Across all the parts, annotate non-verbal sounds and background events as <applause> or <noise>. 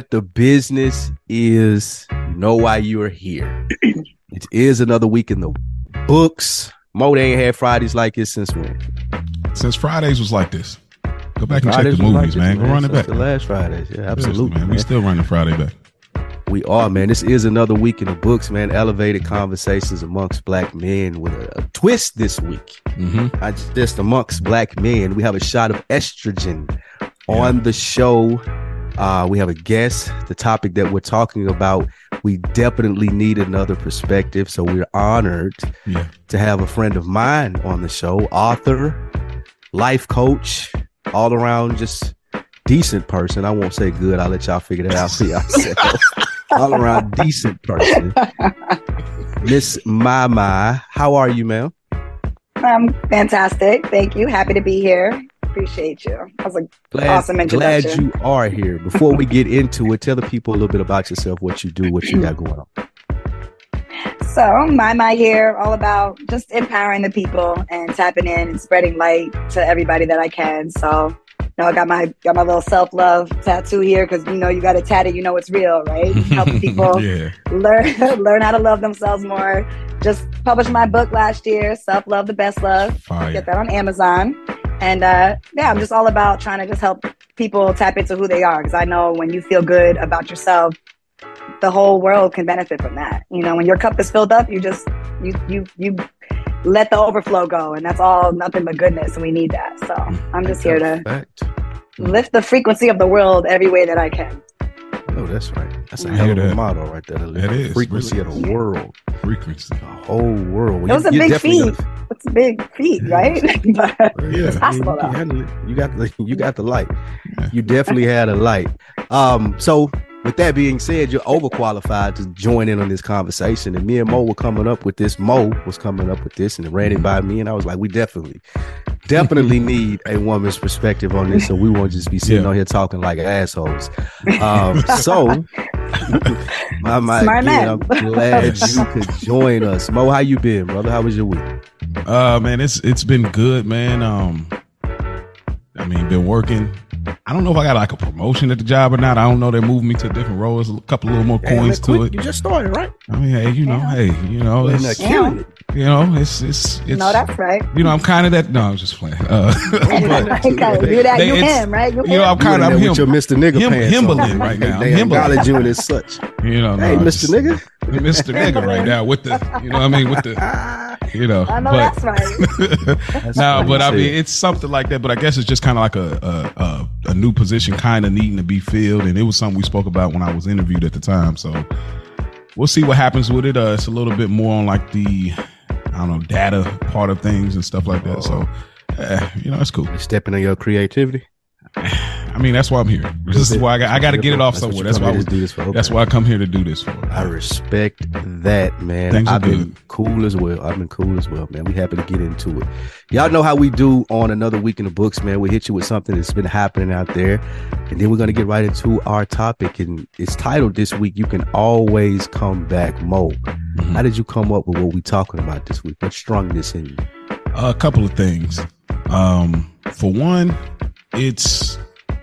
what the business is, you know why you're here. <clears throat> it is another week in the books. Mo, they ain't had Fridays like this since when? Since Fridays was like this. Go back and Fridays check the like movies, this, man. Go run it back. The last Fridays, yeah, absolutely, man. man. We still running Friday back. We are, man. This is another week in the books, man. Elevated conversations amongst black men with a, a twist this week. Mm-hmm. Not just amongst black men. We have a shot of estrogen on the show. Uh, we have a guest. The topic that we're talking about, we definitely need another perspective. So we're honored Yeah. to have a friend of mine on the show, author, life coach, all around just decent person. I won't say good. I'll let y'all figure that out for yourselves. all <laughs> All around decent person. Miss Mama, how are you, ma'am? Um, fantastic. Thank you. Happy to be here. Appreciate you. That was a Glad, Awesome glad you are here. Before we get into it, tell the people a little bit about yourself, what you do, what you got going on. so my my here, all about just empowering the people and tapping in and spreading light to everybody that I can. So you know, I got my got my little self love tattoo here because you know you got to tat it, you know it's real, right? <laughs> Helping people yeah. learn <laughs> learn how to love themselves more. Just published my book last year, Self Love the Best Love. Fire. Get that on Amazon. And uh, yeah, I'm just all about trying to just help people tap into who they are because I know when you feel good about yourself, the whole world can benefit from that. You know, when your cup is filled up, you just you you you let the overflow go, and that's all nothing but goodness, and we need that. So I'm just here to Fact. lift the frequency of the world every way that I can. Oh, that's right. That's a I hell of a that. motto right there. to lift That the is, frequency really. of the world, Frequency. the whole world. It was a you big definitely feat. It's a big feat, right? <laughs> but Yeah. it's possible you, though. can you got the you got the light. Yeah. You definitely had a light. Um, so with that being said, you're overqualified to join in on this conversation. And me and Mo were coming up with this. Mo was coming up with this and it ran it by me. And I was like, we definitely, definitely <laughs> need a woman's perspective on this. So we won't just be sitting Yeah. on here talking like assholes. Um, <laughs> so <laughs> my, my Smart again, man. I'm glad you could join us. Mo, how you been, brother? How was your week? Uh man, it's it's been good, man. Um I mean, been working. I don't know if I got like a promotion at the job or not. I don't know. They moved me to a different roles, a couple little more Hey, coins man, to quick, it. You just started, right? I mean, hey, you know, Yeah. hey, you know, And, it's, killing you know, it's it's it's. no, that's right. you know, I'm kind of that. No, I'm just playing. Uh, Like, <laughs> you that, They- you it's- him, right? You, you know, I'm kind of I'm with him, your Mr. Nigga him, pants on. Himberlin right now. They, I'm they Himberlin. acknowledge you as such. You know, Hey, no, Mr. just- Nigga. Mr. Nigga right now with the, you know, what I mean, with the, <laughs> you know, I know but that's right. <laughs> That's no, but I shit. mean, it's something like that. But I guess it's just kind of like a a, a a new position, kind of needing to be filled, and it was something we spoke about when I was interviewed at the time. So we'll see what happens with it. Uh, it's a little bit more on like the I don't know data part of things and stuff like that. So uh, you know, it's cool. You stepping on your creativity. <laughs> I mean, that's why I'm here. This is why I got, I got to get it off That's somewhere. That's why I was, do this for. Okay. that's why I come here to do this for. I respect that, man. Things I've been good. cool as well. I've been cool as well, man. We happy to get into it. Y'all know how we do on another week in the books, man. We hit you with something that's been happening out there, and then we're gonna get right into our topic. And it's titled this week. You can always come back, Mo. Mhm. How did you come up with what we talking about this week? What strung this in you? a couple of things. Um, for one, it's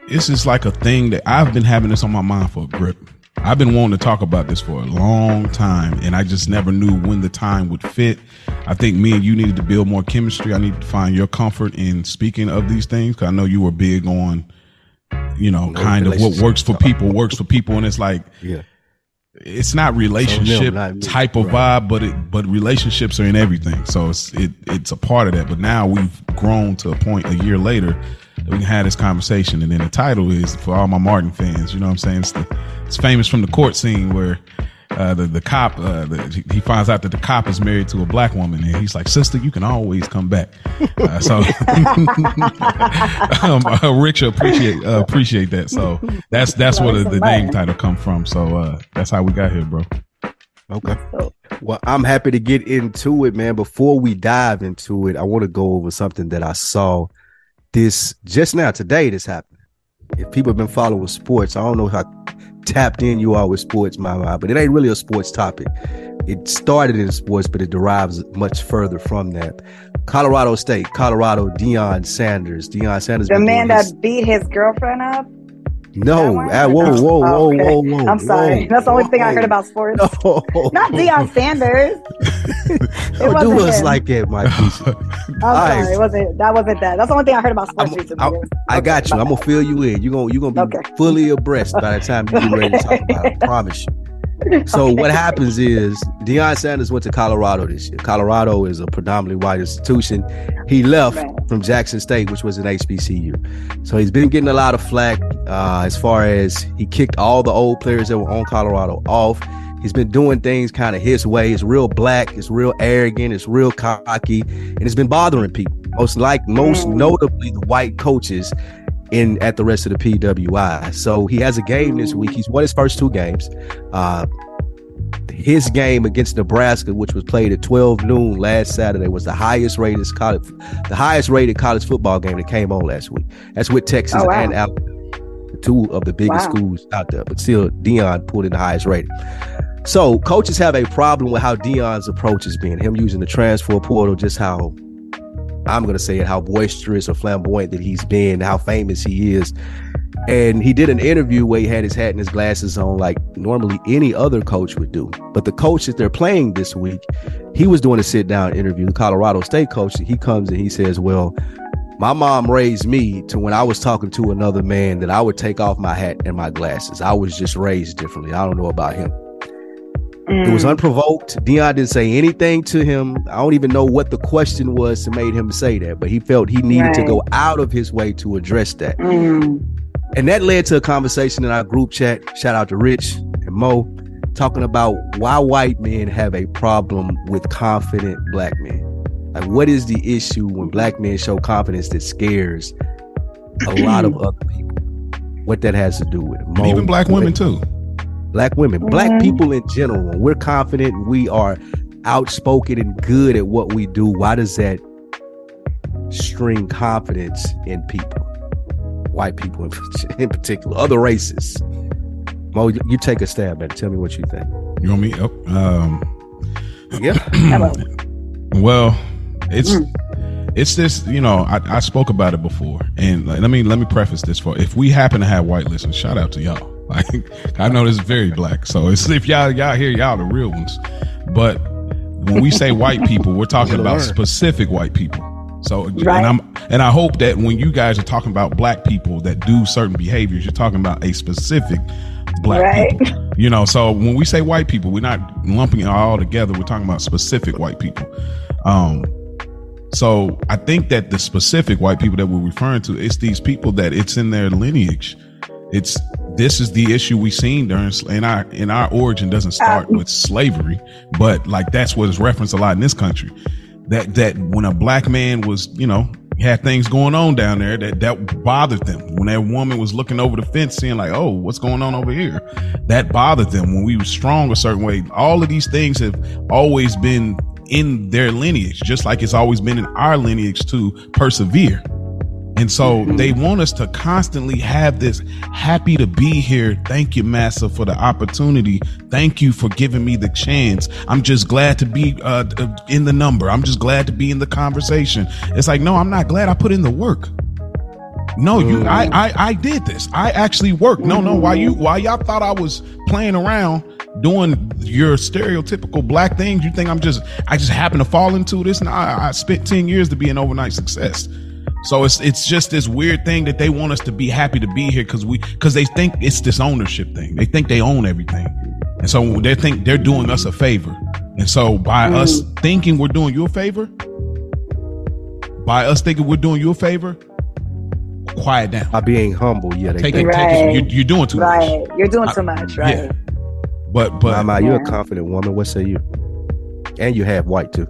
this is like a thing that I've been having this on my mind for a grip. I've been wanting to talk about this for a long time, and I just never knew when the time would fit. I think me and you needed to build more chemistry. I need to find your comfort in speaking of these things because I know you were big on, you know, No kind of what works for people works for people, and it's like Yeah. it's not relationship not type of Right. vibe, but it but relationships are in everything. So it's it it's a part of that. But now we've grown to a point a year later that we can have this conversation. And then the title is for all my Martin fans. You know what I'm saying? It's the it's famous from the court scene where. Uh, the the cop uh, the, he finds out that the cop is married to a black woman and he's like sister you can always come back uh, so <laughs> um, uh, Rick appreciate uh, appreciate that so that's that's where the, the name title come from so uh, that's how we got here bro Okay. Well, I'm happy to get into it, man. Before we dive into it, I want to go over something that I saw this just now today. This happened. If people have been following sports, I don't know how tapped in you are with sports, my mind, but it ain't really a sports topic. It started in sports, but it derives much further from that. Colorado State, Colorado, Deion Sanders. Deion Sanders. The man that his- beat his girlfriend up. No, one? ah, whoa, whoa, whoa, Oh, okay. whoa, whoa. I'm sorry. whoa, That's the only thing I heard about sports. No, Not Deion <laughs> Sanders. <laughs> Don't wasn't do us him. like that, my <laughs> piece. I'm right. sorry. It wasn't that wasn't that. That's the only thing I heard about sports I'm- recently. I, I okay, got you. my I'm gonna fill you in. You're gonna you're gonna be Okay. fully abreast by the time you get ready to talk about it. I promise you. So what happens is Deion Sanders went to Colorado this year. Colorado is a predominantly white institution. He left Right. from Jackson State, which was an HBCU. So he's been getting a lot of flack uh, as far as he kicked all the old players that were on Colorado off. He's been doing things kind of his way. It's real black. It's real arrogant. It's real cocky, and it's been bothering people. Most like most Mm. notably the white coaches in at the rest of the PWI. So he has a game this week. He's won his first two games. Uh, his game against Nebraska, which was played at 12 noon last Saturday, was the highest rated college, the highest rated college football game that came on last week. That's with Texas Oh, wow. and Alabama, two of the biggest Wow. schools out there. But still, Deion pulled in the highest rating. So coaches have a problem with how Deion's approach has been. Him using the transfer portal, just how I'm going to say it, how boisterous or flamboyant that he's been, how famous he is. And he did an interview where he had his hat and his glasses on, like normally any other coach would do. But the coach that they're playing this week, he was doing a sit down interview. The Colorado State coach, he comes and he says, Well, my mom raised me to when I was talking to another man that I would take off my hat and my glasses. I was just raised differently. I don't know about him. It was Mm. unprovoked. Deion didn't say anything to him. I don't even know what the question was that made him say that, but he felt he needed to go out of his way to address that. Mm. And that led to a conversation in our group chat. Shout out to Rich and Mo talking about why white men have a problem with confident black men. Like, what is the issue when black men show confidence that scares a lot of <clears throat> other people? What that has to do with it. Mo, even black women too black women, black Mhm. people in general, when we're confident, we are outspoken and good at what we do. Why does that string confidence in people? White people in, <laughs> in particular, other races. Mo, you- you take a stab at it. Tell me what you think. you want me up um Yeah. Hello. <clears throat> Well, it's it's this. You know, I, I spoke about it before, and like, let me let me preface this for if we happen to have white listeners, shout out to y'all. <laughs> Like I know this is very black, so it's if y'all y'all hear y'all the real ones, but when we say white people, we're talking Gotta about specific white people. So Right. and I'm and I hope that when you guys are talking about black people that do certain behaviors, you're talking about a specific black Right. people. You know, so when we say white people, we're not lumping it all together. We're talking about specific white people. Um, so I think that the specific white people that we're referring to, it's these people that it's in their lineage. It's this is the issue we seen during in our in our origin doesn't uh, start with slavery, but like that's what is referenced a lot in this country. That that when a black man was, you know, had things going on down there that that bothered them. When that woman was looking over the fence, seeing like, oh, what's going on over here, that bothered them. When we were strong a certain way, all of these things have always been in their lineage, just like it's always been in our lineage to persevere. And so they want us to constantly have this happy to be here. Thank you, Massa, for the opportunity. Thank you for giving me the chance. I'm just glad to be uh, uh, in the number. I'm just glad to be in the conversation. It's like, no, I'm not glad I put in the work. No, you, I, I, I did this. I actually worked. No, no. Why you, why y'all thought I was playing around doing your stereotypical black things? You think I'm just, I just happen to fall into this? And I, I spent 10 years to be an overnight success. So it's it's just this weird thing that they want us to be happy to be here because we because they think it's this ownership thing. They think they own everything. and so they think they're doing us a favor. And so by Mm. us thinking we're doing you a favor, by us thinking we're doing you a favor, quiet down. By being humble, yeah, they Take it, think. take it. Right. You're, you're doing too much. Right. You're doing I- too much, right? Yeah. But but Mama, you're a confident woman. What say you? And you have white too.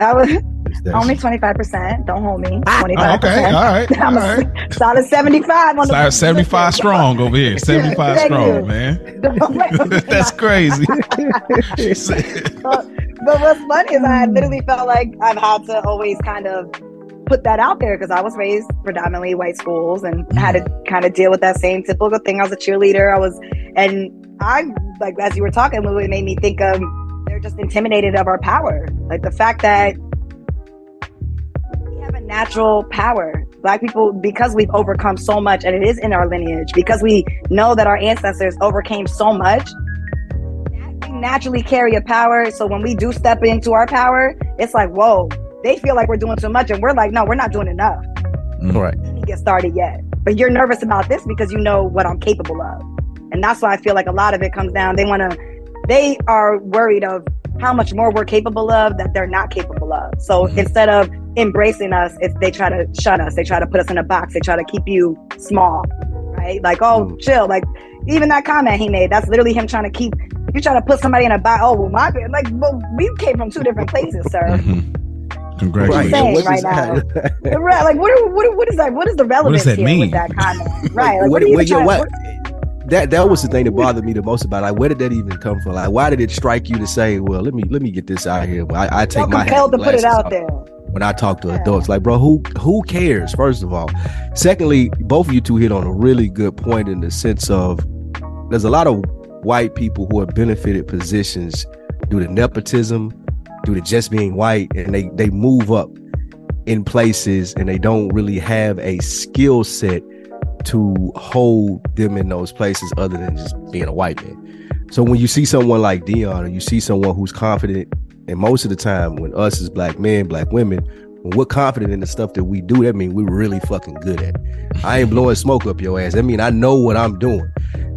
I was only 25%. Don't hold me. Ah, 25%. Oh, okay, all right, <laughs> I'm right. <laughs> a solid 75 on the <laughs> 75 strong over here. 75 strong, you. man. That's crazy. but, said, what's funny is I literally felt like I've had to always kind of put that out there because I was raised predominantly white schools and had to mm. kind of deal with that same typical thing. I was a cheerleader. I was, and I like as you were talking, it made me think of they're just intimidated of our power, like the fact that we have a natural power. Black people, because we've overcome so much, and it is in our lineage, because we know that our ancestors overcame so much, we naturally carry a power. So when we do step into our power, it's like, whoa, they feel like we're doing too much. And we're like, no, we're not doing enough. Right. We didn't get started yet. But you're nervous about this because you know what I'm capable of. And that's why I feel like a lot of it comes down. They want to, they are worried of how much more we're capable of that they're not capable of. So Mhm. instead of embracing us, if they try to shut us, they try to put us in a box, they try to keep you small, right? Like, oh, Mm. chill. Like, even that comment he made, that's literally him trying to keep, you trying to put somebody in a box. Oh, well, my, like, well, we came from two different places, sir. mhm. Congratulations. saying What's right this- <laughs> right, like, what, are- what, what is that? What is the relevance that here mean? with that comment? <laughs> Right. Like, what, what, are you what- trying, what- what- that that was the thing that bothered me the most about it. like where did that even come from? Like why did it strike you to say, well, let me let me get this out here. I, I take my compelled to put it out there. when I talk to Yeah. adults. Like, bro, who who cares? First of all, secondly, both of you two hit on a really good point in the sense of there's a lot of white people who have benefited positions due to nepotism, due to just being white, and they they move up in places and they don't really have a skill set to hold them in those places other than just being a white man. So when you see someone like Deion or you see someone who's confident, and most of the time when us as black men, black women, when we're confident in the stuff that we do, that means we're really fucking good at it. I ain't blowing smoke up your ass. That mean I know what I'm doing.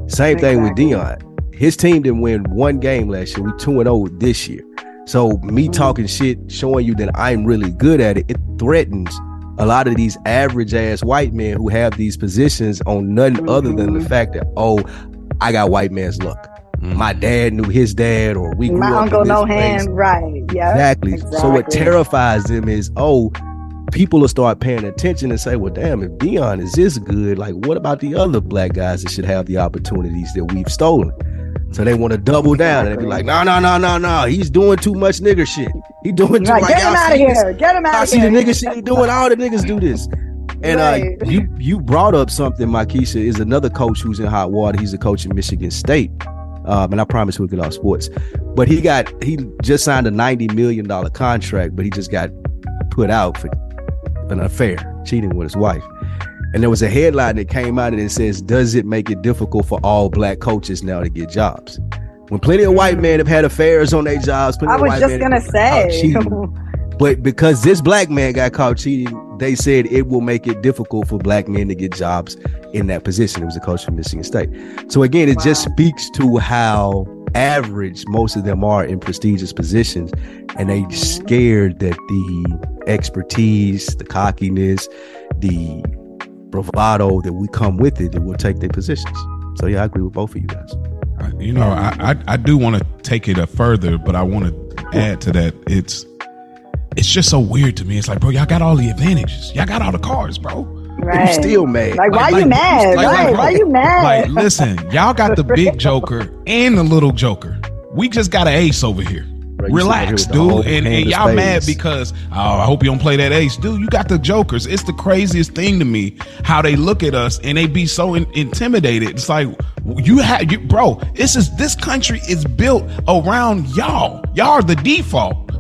Same thing with Deion. His team didn't win one game last year. We 2 and 0 this year. So me talking shit, showing you that I'm really good at it, it threatens a lot of these average ass white men who have these positions on nothing other than the Mhm. fact that, oh, I got white man's luck. Mm. My dad knew his dad, or we grew My up uncle in this know place. him. Right. Yeah. Exactly. So what terrifies them is, oh, people will start paying attention and say, well, damn, if Deion is this good, like, what about the other black guys that should have the opportunities that we've stolen? So they want to double down and they be like, no, no, no, no, no, he's doing too much nigger shit. He doing too Right. much. Get him out of here. Get him out I of see the nigga shit he doing. All the niggas do this. And Right. uh, you you brought up something, Mykesha, is another coach who's in hot water. He's a coach in Michigan State. Um, and I promise we'll get off sports. But he got he just signed a ninety million dollar contract, but he just got put out for an affair, cheating with his wife. And there was a headline that came out and it says, "Does it make it difficult for all black coaches now to get jobs?" When plenty of white men have had affairs on their jobs, plenty I of was white just gonna have been caught say. But because this black man got caught cheating, they said it will make it difficult for black men to get jobs in that position. It was a coach from Michigan State. So again, it just speaks to how average most of them are in prestigious positions, and they mm-hmm. scared that the expertise, the cockiness, the bravado that we come with it, it will take their positions. So yeah, I agree with both of you guys. You know, I I, I do want to take it a further, but I want to add to that. It's it's just so weird to me. It's like, bro, y'all got all the advantages. Y'all got all the cards, bro. right. You still mad? like, why Like- you like- mad? like- right. like, why you mad? Like, listen, y'all got the big Joker and the little Joker. We just got an ace over here. Bro, you Relax, with the whole dude. And, and y'all mad because oh, I hope you don't play that ace, dude. You got the jokers. It's the craziest thing to me how they look at us and they be so in- intimidated. It's like you have, you, bro. This is this country is built around y'all. Y'all are the default.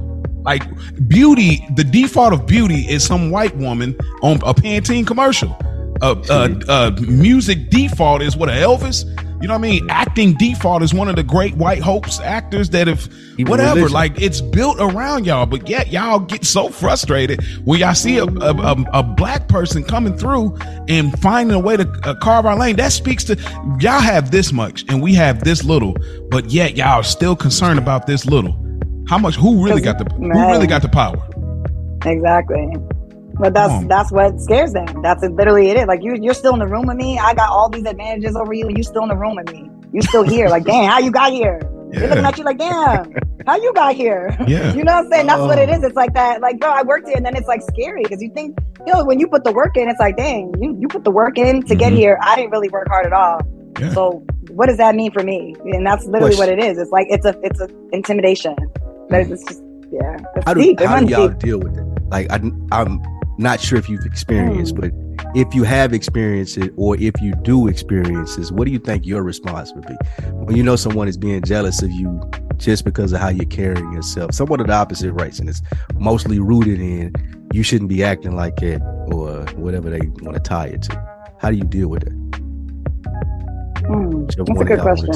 Like beauty, the default of beauty is some white woman on a Pantene commercial. Uh, uh, uh, music default is what a Elvis. You know what I mean? Acting default is one of the great white hopes actors that have Even whatever. religion. Like it's built around y'all, but yet y'all get so frustrated when y'all see a, a, a, a black person coming through and finding a way to uh, carve our lane. That speaks to y'all have this much and we have this little, but yet y'all are still concerned about this little. How much? Who really got the? Who really got the power? Exactly. But that's that's what scares them. That's literally it. Is. Like you, you're still in the room with me. I got all these advantages over you, and you still in the room with me. You still here. Like, damn, how you got here? They're looking at you like, damn, how you got here? Yeah. <laughs> You know what I'm saying? That's what Oh. it is. It's like that. Like, bro, I worked here, and then it's like scary because you think, you know, when you put the work in, it's like, dang, you you put the work in to get Mhm. here. I didn't really work hard at all. Yeah. So what does that mean for me? And that's literally what it is. It's like it's a it's a intimidation. But it's just yeah. It's How do, deep. How do y'all deep. deal with it? Like I, I'm not sure if you've experienced, Hmm. but if you have experienced it, or if you do experience this, what do you think your response would be when you know someone is being jealous of you just because of how you're carrying yourself? Someone of the opposite race, and it's mostly rooted in you shouldn't be acting like that, or whatever they want to tie it to. How do you deal with it? Hmm. That's a good question.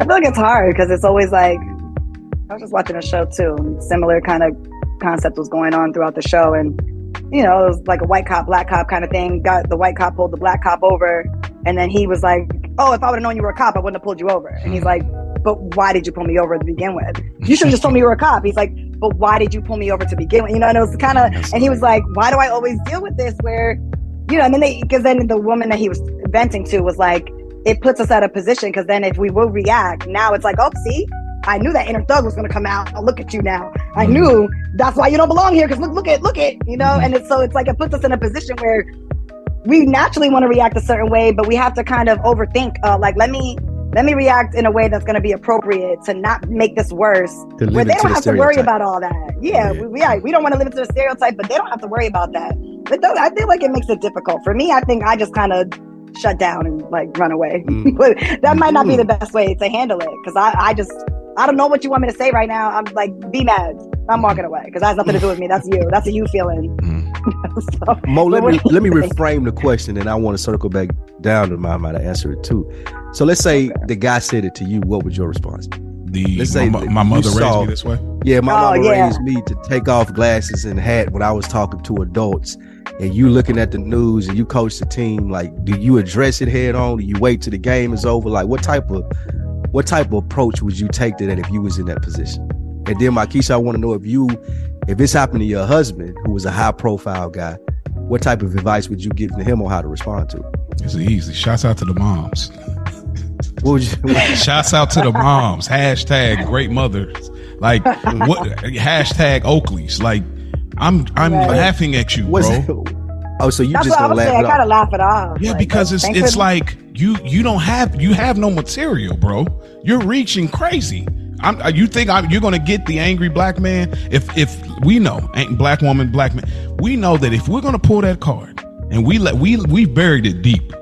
I feel like it's hard because it's always like I was just watching a show too. Similar kind of concept was going on throughout the show, and you know, it was like a white cop, black cop kind of thing. Got the white cop pulled the black cop over, and then he was like, "Oh, if I would have known you were a cop, I wouldn't have pulled you over." And he's like, "But why did you pull me over to begin with? You should have just told me you were a cop." He's like, "But why did you pull me over to begin with?" You know, and it was kind of, and he was like, "Why do I always deal with this?" Where, you know, and then they, because then the woman that he was venting to was like, it puts us at a position because then if we will react, now it's like, oh, see, I knew that inner thug was going to come out. Oh, look at you now. I knew that's why you don't belong here because look, look at, look at, you know. And it's so it's like it puts us in a position where we naturally want to react a certain way, but we have to kind of overthink. Uh, like, let me let me react in a way that's going to be appropriate to not make this worse. Where they don't the have to worry about all that. Yeah, Yeah. We, we, yeah, we don't want to live into the stereotype, but they don't have to worry about that. But though, I feel like it makes it difficult for me. I think I just kind of shut down and like run away. Mm. <laughs> but that might not be Mm. the best way to handle it because I, I just I don't know what you want me to say right now. I'm like, be mad. I'm walking away because that has nothing to do with me. That's you. That's a you feeling. Mm. <laughs> so, Mo, let me let me reframe the question, and I want to circle back down to Mama to answer it too. So let's say the guy said it to you. What was your response? The Let's say mo- that my mother raised saw- me this way. Yeah, my Oh, mama yeah. raised me to take off glasses and hat when I was talking to adults. And you looking at the news and you coach the team, like, do you address it head on? Do you wait till the game is over? Like, what type of what type of approach would you take to that if you was in that position? And then, Mykesha, I want to know if you, if this happened to your husband, who was a high profile guy, what type of advice would you give to him on how to respond to it? It's easy. Shouts out to the moms. <laughs> What would you? Shouts out to the moms. Hashtag great mothers. Like what? Hashtag Oakleys. Like I'm I'm Right. laughing at you, what's bro. Oh, so you that's just what gonna was laugh saying. I it kind off? of laugh it off. Yeah, Like, because it's it's for- like you you don't have you have no material, bro. You're reaching crazy. I'm, uh, you think I'm, you're gonna get the angry black man? If if we know, ain't black woman, black man, we know that if we're gonna pull that card, and we let we we buried it deep.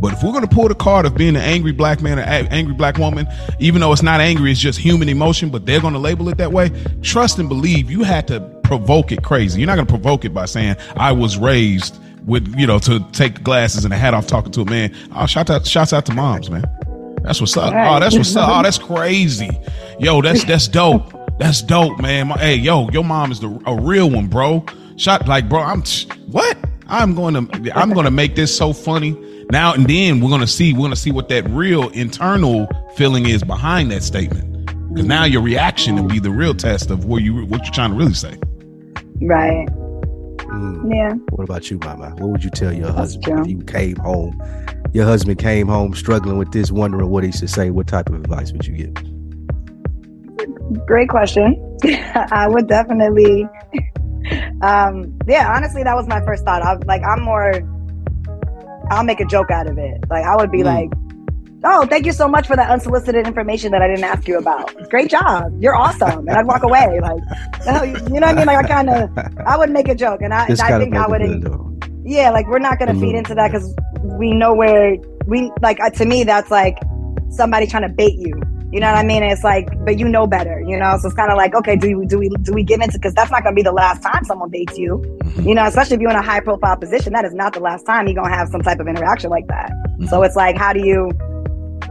But if we're gonna pull the card of being an angry black man or angry black woman, even though it's not angry, it's just human emotion, but they're gonna label it that way. Trust and believe you had to provoke it crazy. You're not gonna provoke it by saying I was raised with you know to take glasses and a hat off talking to a man. Oh, shout out, shouts out to moms, man. That's what's up. Oh, that's what's up. Oh, that's crazy. Yo, that's that's dope. That's dope, man. My, hey, yo, your mom is the a real one, bro. Shot like, bro. I'm what? I'm going to I'm going to make this so funny now and then. We're going to see we're going to see what that real internal feeling is behind that statement. Because now your reaction will be the real test of where you what you're trying to really say. right. Mm. Yeah. What about you, Mama? What would you tell your husband true. if you came home? Your husband came home struggling with this, wondering what he should say. What type of advice would you give? Great question. <laughs> I would definitely. <laughs> Um, yeah, honestly, that was my first thought. I like, I'm more. I'll make a joke out of it. Like, I would be Mm. like, "Oh, thank you so much for that unsolicited information that I didn't ask you about. Great job. You're awesome." And I'd walk away. Like, you know what I mean? Like, I kind of, I would make a joke, and I, and I think I would. Yeah, like we're not gonna A feed into that because we know where we like. Uh, to me, that's like somebody trying to bait you. You know what I mean? It's like, but you know better. You know, so it's kind of like, okay, do we do we do we give into? Because that's not gonna be the last time someone dates you. Mm-hmm. You know, especially if you're in a high profile position, that is not the last time you're gonna have some type of interaction like that. Mm-hmm. So it's like, how do you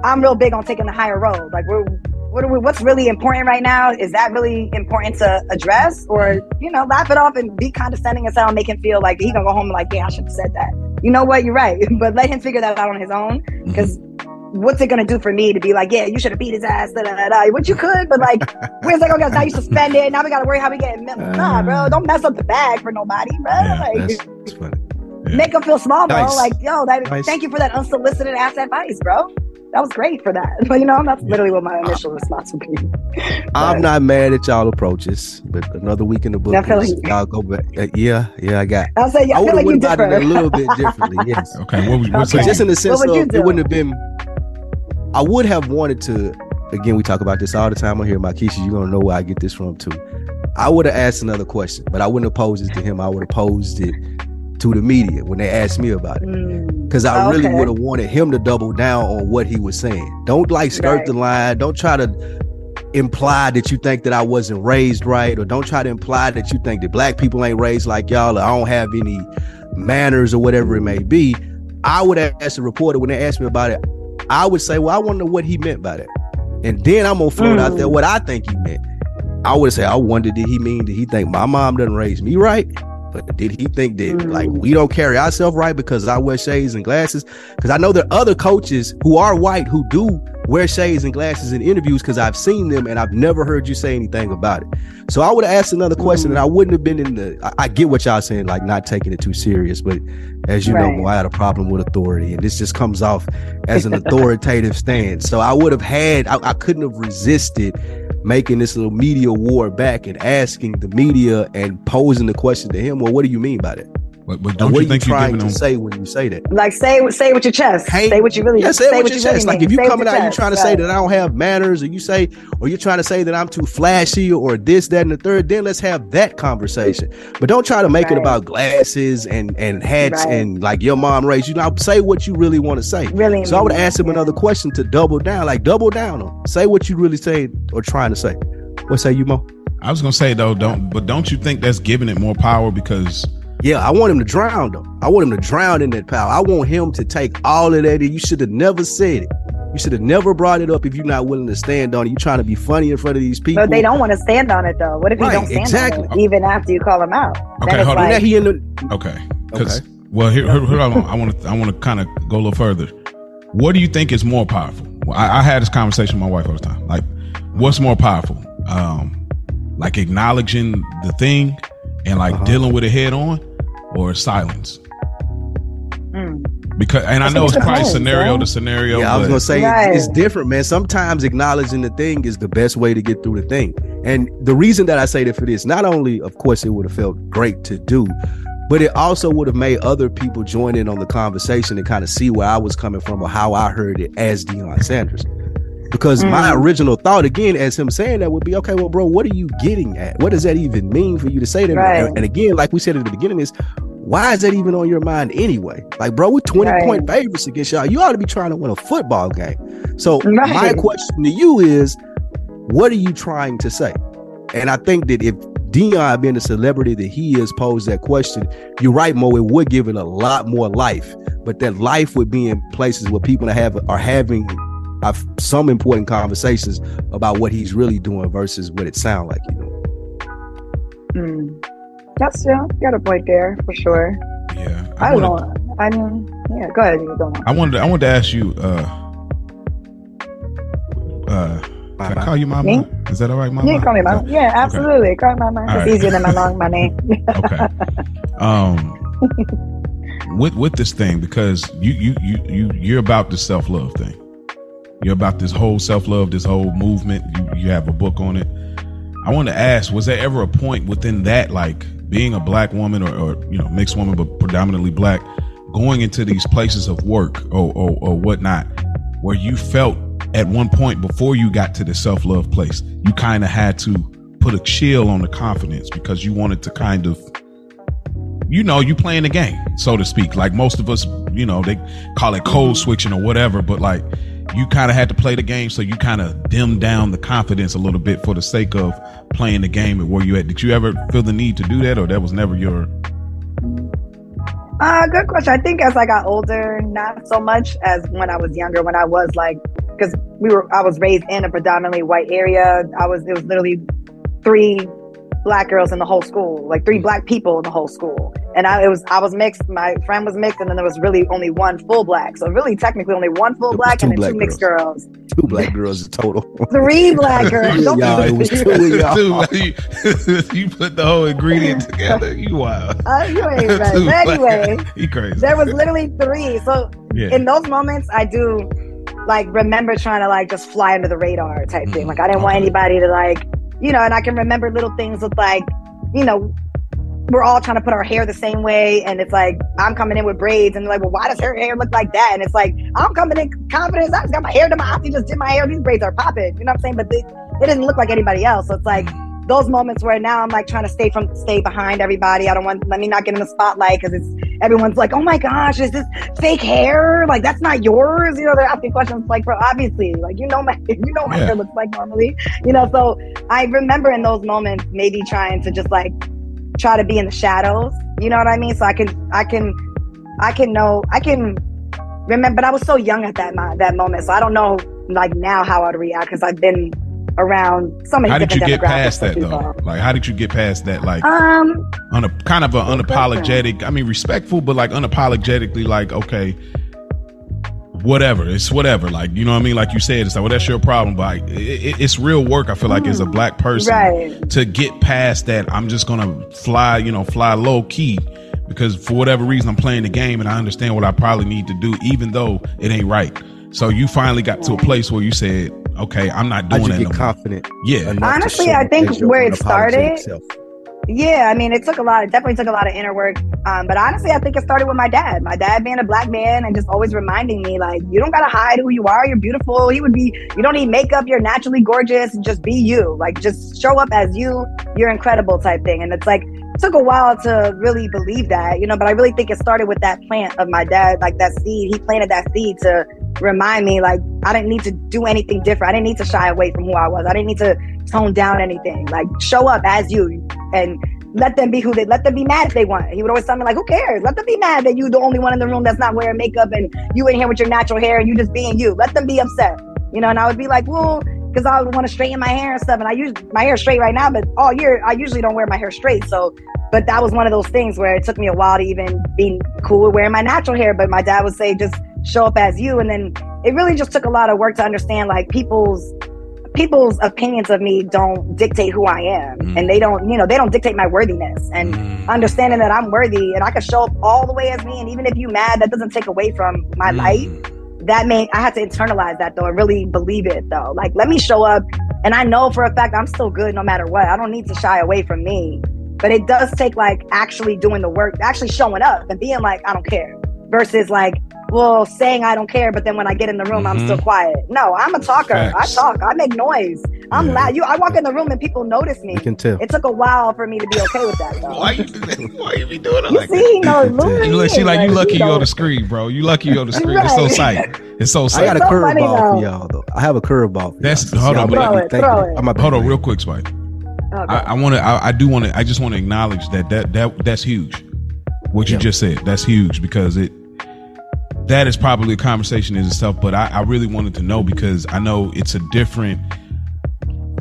I'm real big on taking the higher road. Like we're what are we, what's really important right now? Is that really important to address, or you know, laugh it off and be condescending and say, make him feel like he gonna go home and like, yeah, I should have said that. You know what? You're right, <laughs> but let him figure that out on his own because. Mm-hmm. What's it gonna do for me to be like, yeah, you should have beat his ass, da, da, da, da. which you could, but like, <laughs> where's like, okay, now you suspended, now we gotta worry how we get. Nah, bro, don't mess up the bag for nobody, bro. Yeah, like, that's, that's funny. Yeah. Make them feel small, bro. Nice. Like, yo, that, nice. thank you for that unsolicited ass advice, bro that was great for that. <laughs> But you know, that's literally what my initial response would be. <laughs> I'm not mad at y'all approaches, but another week in the book, like y'all go back. Uh, yeah, yeah, I got. I'll say, yeah, I, I would have like about it a little bit differently. Yes. Okay. What, what okay. Just in the sense of it wouldn't have been. I would have wanted to. Again, we talk about this all the time on here, Mykesha. You're gonna know where I get this from too. I would have asked another question, but I wouldn't have posed it to him. I would have posed it to the media when they asked me about it. Because mm. I really would have wanted him to double down on what he was saying. Don't like skirt right. the line. Don't try to imply that you think that I wasn't raised right, or don't try to imply that you think that black people ain't raised like y'all, or I don't have any manners or whatever it may be. I would ask the reporter when they asked me about it, I would say, Well, I wonder what he meant by that. And then I'm gonna float mm. out there mm. what I think he meant. I would say, I wonder, did he mean, did he think my mom doesn't raise me right? But did he think that mm. like we don't carry ourselves right because I wear shades and glasses? Because I know there are other coaches who are white who do wear shades and glasses in interviews because I've seen them and I've never heard you say anything about it. So I would have asked another question and I wouldn't have been in the. I, I, get what y'all saying, like not taking it too serious, but as you right. know, I had a problem with authority, and this just comes off as an authoritative stance. So I would have had, I, I couldn't have resisted making this little media war back and asking the media and posing the question to him. Well, what do you mean by that? But, but don't what you think you are trying to them... say when you say that? Like say say with your chest. Hey, say what you really. Yeah, say, say with your chest. Really like if you coming out, you're trying to right. say that I don't have manners, or you say, or you're trying to say that I'm too flashy, or this, that, and the third. Then let's have that conversation. But don't try to make right. it about glasses and and hats right. and like your mom raised you. Now say what you really want to say. Really. So I would ask him yeah. another question to double down, like double down on. Say what you really say or trying to say. What say you, Mo? I was gonna say though, don't but don't you think that's giving it more power because yeah, I want him to drown though. I want him to drown in that power. I want him to take all of that. You should have never said it. You should have never brought it up if you're not willing to stand on it. You're trying to be funny in front of these people. But they don't want to stand on it though. What if right, you don't stand exactly. on it even after you call him out? Okay, hold on. He in the, okay, because okay. well, here, here, here, I want to I want to kind of go a little further. What do you think is more powerful? Well, I, I had this conversation with my wife all the time. Like, what's more powerful? Um, like acknowledging the thing and like uh-huh. dealing with it head on or silence? Mm. Because and I, I know it's probably scenario to scenario. Yeah, I was gonna say right. it's different, man. Sometimes acknowledging the thing is the best way to get through the thing. And the reason that I say that for this, not only, of course, it would have felt great to do, but it also would have made other people join in on the conversation and kind of see where I was coming from or how I heard it as Deion Sanders. Because mm. my original thought, again, as him saying that, would be, okay, well, bro, what are you getting at? What does that even mean for you to say that? Right. And, again, like we said at the beginning, is why is that even on your mind anyway? Like, bro, we're 20 right. point favorites against y'all. You ought to be trying to win a football game. So right. my question to you is, what are you trying to say? And I think that if Deion being the celebrity that he is posed that question, you're right, Mo, it would give it a lot more life. But that life would be in places where people have, are having have some important conversations about what he's really doing versus what it sounds like, you know. Mm. That's yeah, got a point there for sure. Yeah, I, I don't know. I mean, yeah, go ahead. Go on. I wanted, to, I wanted to ask you. uh uh Can I call you Mama? Me? Is that all right, Mama? Yeah, call me Mama. Yeah, absolutely. Okay. Call me Mama. All it's right. easier than my long my name. <laughs> <laughs> okay. Um, <laughs> with with this thing because you you you you you're about the self love thing. You're about this whole self love, this whole movement. You you have a book on it. I want to ask: Was there ever a point within that, like being a black woman or, or you know mixed woman but predominantly black going into these places of work or, or, or whatnot where you felt at one point before you got to the self-love place you kind of had to put a chill on the confidence because you wanted to kind of you know you playing the game so to speak like most of us you know they call it code switching or whatever but like you kind of had to play the game, so you kind of dimmed down the confidence a little bit for the sake of playing the game and where you at. Did you ever feel the need to do that, or that was never your? Uh, good question. I think as I got older, not so much as when I was younger. When I was like because we were I was raised in a predominantly white area. I was it was literally three black girls in the whole school, like three black people in the whole school. And I it was I was mixed. My friend was mixed, and then there was really only one full black. So really, technically, only one full black and then black two mixed girls. Two black girls in total. <laughs> Three black <laughs> girls. Don't <laughs> Y'all, it was two y'all. Dude, you, you put the whole ingredient together. You wild. Uh, you ain't right. Two But black anyway, guys. you crazy. there was literally three. So yeah. in those moments, I do like remember trying to like just fly under the radar type thing. Like I didn't want anybody to like, you know, and I can remember little things with like, you know, we're all trying to put our hair the same way, and it's like I'm coming in with braids, and like, well, why does her hair look like that? And it's like I'm coming in confidence. I just got my hair to my auntie just did my hair. These braids are popping. You know what I'm saying? But they, it doesn't look like anybody else. So it's like those moments where now I'm like trying to stay from stay behind everybody. I don't want let me not get in the spotlight because it's everyone's like, oh my gosh, is this fake hair? Like that's not yours. You know, they're asking questions like, bro, obviously, like you know my <laughs> you know what my Yeah. hair looks like normally. You know, so I remember in those moments maybe trying to just like try to be in the shadows. You know what I mean? So I can I can I can know I can remember. But I was so young at that that moment, so I don't know like now how I'd react because I've been around so many How did you get past that though? Like, how did you get past that? Like, Um, on a kind of an unapologetic. I mean, respectful, but like unapologetically, like okay, whatever. It's whatever. Like you know what I mean. Like you said, it's like well, that's your problem. But like, it, it- it's real work. I feel like as a black person, right. to get past that, I'm just gonna fly. You know, fly low key. Because for whatever reason, I'm playing the game and I understand what I probably need to do, even though it ain't right. So you finally got to a place where you said, "Okay, I'm not How'd doing you that." get no more." confident? Yeah, Honestly, I think where it started- self? Yeah, I mean, it took a lot. It definitely took a lot of inner work. Um, but honestly, I think it started with my dad. My dad being a black man and just always reminding me, like, you don't gotta hide who you are. You're beautiful. He would be. You don't need makeup. You're naturally gorgeous. and Just be you. Like, just show up as you. You're incredible, type thing. And it's like it took a while to really believe that, you know. But I really think it started with that plant of my dad, like that seed. He planted that seed to remind me, like, I didn't need to do anything different. I didn't need to shy away from who I was. I didn't need to tone down anything. Like, show up as you and let them be who they let them be mad if they want. He would always tell me like, "Who cares? Let them be mad that you the only one in the room that's not wearing makeup and you in here with your natural hair and you just being you. Let them be upset." You know, and I would be like, "Well," because I would want to straighten my hair and stuff, and I use my hair straight right now, but all year I usually don't wear my hair straight. So, but that was one of those things where it took me a while to even be cool with wearing my natural hair. But my dad would say, "Just show up as you," and then it really just took a lot of work to understand like people's people's opinions of me don't dictate who I am. Mm. and they don't you know they don't dictate my worthiness. And Mm. understanding that I'm worthy and I can show up all the way as me. And even if you mad that doesn't take away from my Mm. light that made I had to internalize that though and really believe it though. Like let me show up. And I know for a fact I'm still good no matter what. I don't need to shy away from me. But it does take like actually doing the work actually showing up and being like I don't care versus like well saying I don't care but then when I get in the room I'm Mhm. still quiet no I'm a talker Facts. I talk I make noise I'm Yeah. loud you I walk in the room and people notice me You can tell. it took a while for me to be okay with that though Why you do <laughs> that? Why you be doing it you like see that? he knows Louis, You look, she like you lucky you know. on the screen, bro. You lucky you on the <laughs> screen. It's so sight. It's so sight. I got a so funny, curveball for y'all though. I have a curveball. For That's- y'all. hold on, might throw it, throw it. I'm about to Hold on, bring real it. quick, Spike. Okay. I, I want to. I, I do want to. I just want to acknowledge that that that that's huge. What you Yeah. just said. That's huge because it. That is probably a conversation in itself, but I, I really wanted to know because I know it's a different.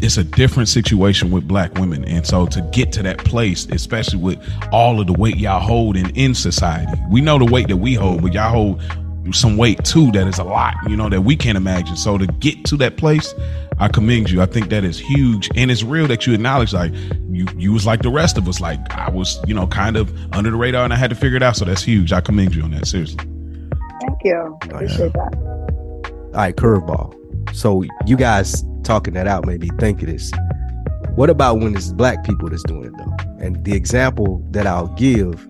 It's a different situation with black women, and so to get to that place, especially with all of the weight y'all hold in in society, we know the weight that we hold, but y'all hold some weight too that is a lot, you know, that we can't imagine. So to get to that place, I commend you. I think that is huge. And it's real that you acknowledge like you you was like the rest of us. Like I was, you know, kind of under the radar and I had to figure it out. So that's huge. I commend you on that. Seriously. Thank you oh, appreciate that All right, curveball. So you guys talking that out made me think of this. What about when it's black people that's doing it though? And the example that I'll give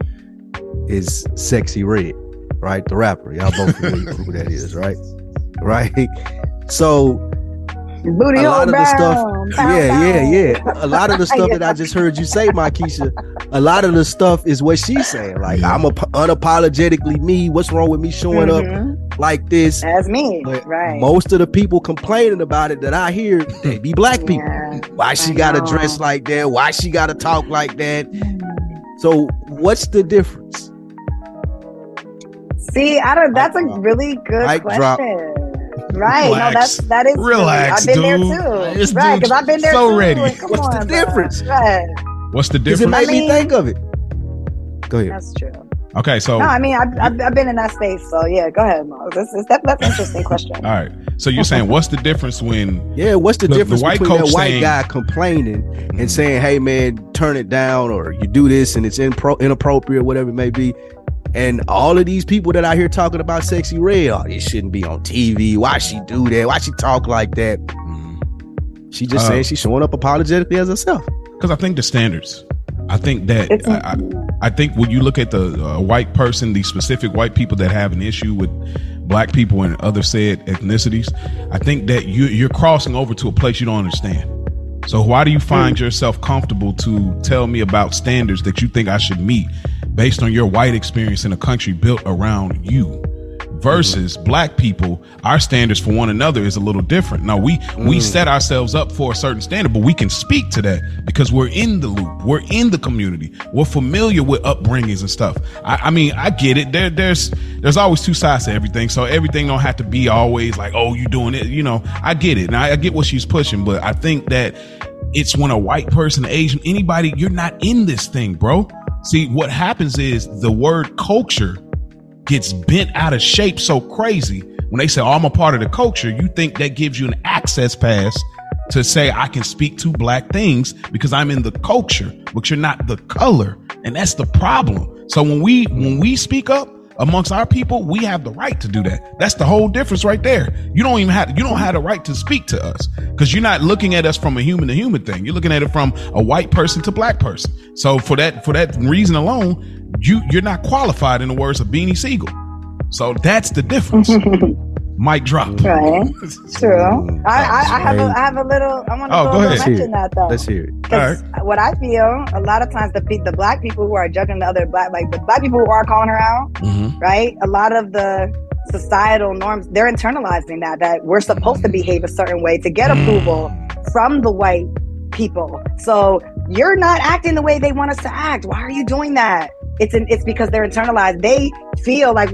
is Sexyy Red, right? The rapper. Y'all both know who that is, right? <laughs> Right. So booty a lot of the stuff, yeah, yeah, yeah. A lot of the <laughs> stuff that I just heard you say, Mykesha, a lot of the stuff is what she's saying. Like I'm a, unapologetically me. What's wrong with me showing up Mhm. like this? as me But right most of the people complaining about it that I hear, they be black people. Yeah. Why she gotta dress like that? Why she gotta talk like that? So what's the difference? see I don't that's a really good Mic drop. Question Right. Relax. No, that's that is. true. Relax, I've been dude. there too. This right, because I've been there so too. ready. and Come What's the on, bro. difference? Right. What's the difference? it made me mean- think of it. Go ahead. That's true. Okay, so No, I mean, I've, I've, I've been in that space, so yeah, go ahead, Mo. That's, that's, that's an interesting question. all right. So you're saying what's the difference when Yeah, what's the, The- the difference white between that white saying- guy complaining and mm-hmm. saying, "Hey, man, turn it down," or "You do this and it's impro- inappropriate, whatever it may be," and all of these people that I hear talking about Sexyy Red, oh, this shouldn't be on TV. Why she do that? Why she talk like that? She just Uh, saying she's showing up apologetically as herself. because I think the standards. I think that I, I, I think when you look at the uh, white person, the specific white people that have an issue with black people and other said ethnicities, I think that you you're crossing over to a place you don't understand. So why do you find yourself comfortable to tell me about standards that you think I should meet based on your white experience in a country built around you? Versus mm-hmm. black people, our standards for one another is a little different. Now we we mm. set ourselves up for a certain standard, but we can speak to that because we're in the loop, we're in the community, we're familiar with upbringings and stuff. I, I mean, I get it. There, there's there's always two sides to everything, so everything don't have to be always like, oh, you doing it. You know, I get it, and I, I get what she's pushing, but I think that it's when a white person, Asian, anybody, you're not in this thing, bro. See, what happens is the word culture gets bent out of shape so crazy when they say, oh, I'm a part of the culture, you think that gives you an access pass to say I can speak to black things because I'm in the culture, but you're not the color. And that's the problem. So when we when we speak up amongst our people, we have the right to do that. That's the whole difference right there. You don't even have you don't have the right to speak to us because you're not looking at us from a human to human thing. You're looking at it from a white person to black person. So for that for that reason alone, you you're not qualified in the words of Beanie Sigel. So that's the difference. <laughs> Mic drop. Right. True. Mm, I, I, I have a, right. I have a little. I want to Oh, go ahead. mention that though. Let's hear it. Because what I feel, a lot of times the the black people who are judging the other black, like the black people who are calling her out, Mhm. right? A lot of the societal norms, they're internalizing that that we're supposed to behave a certain way to get approval from the white people. So you're not acting the way they want us to act. Why are you doing that? It's an, it's because they're internalized. They feel like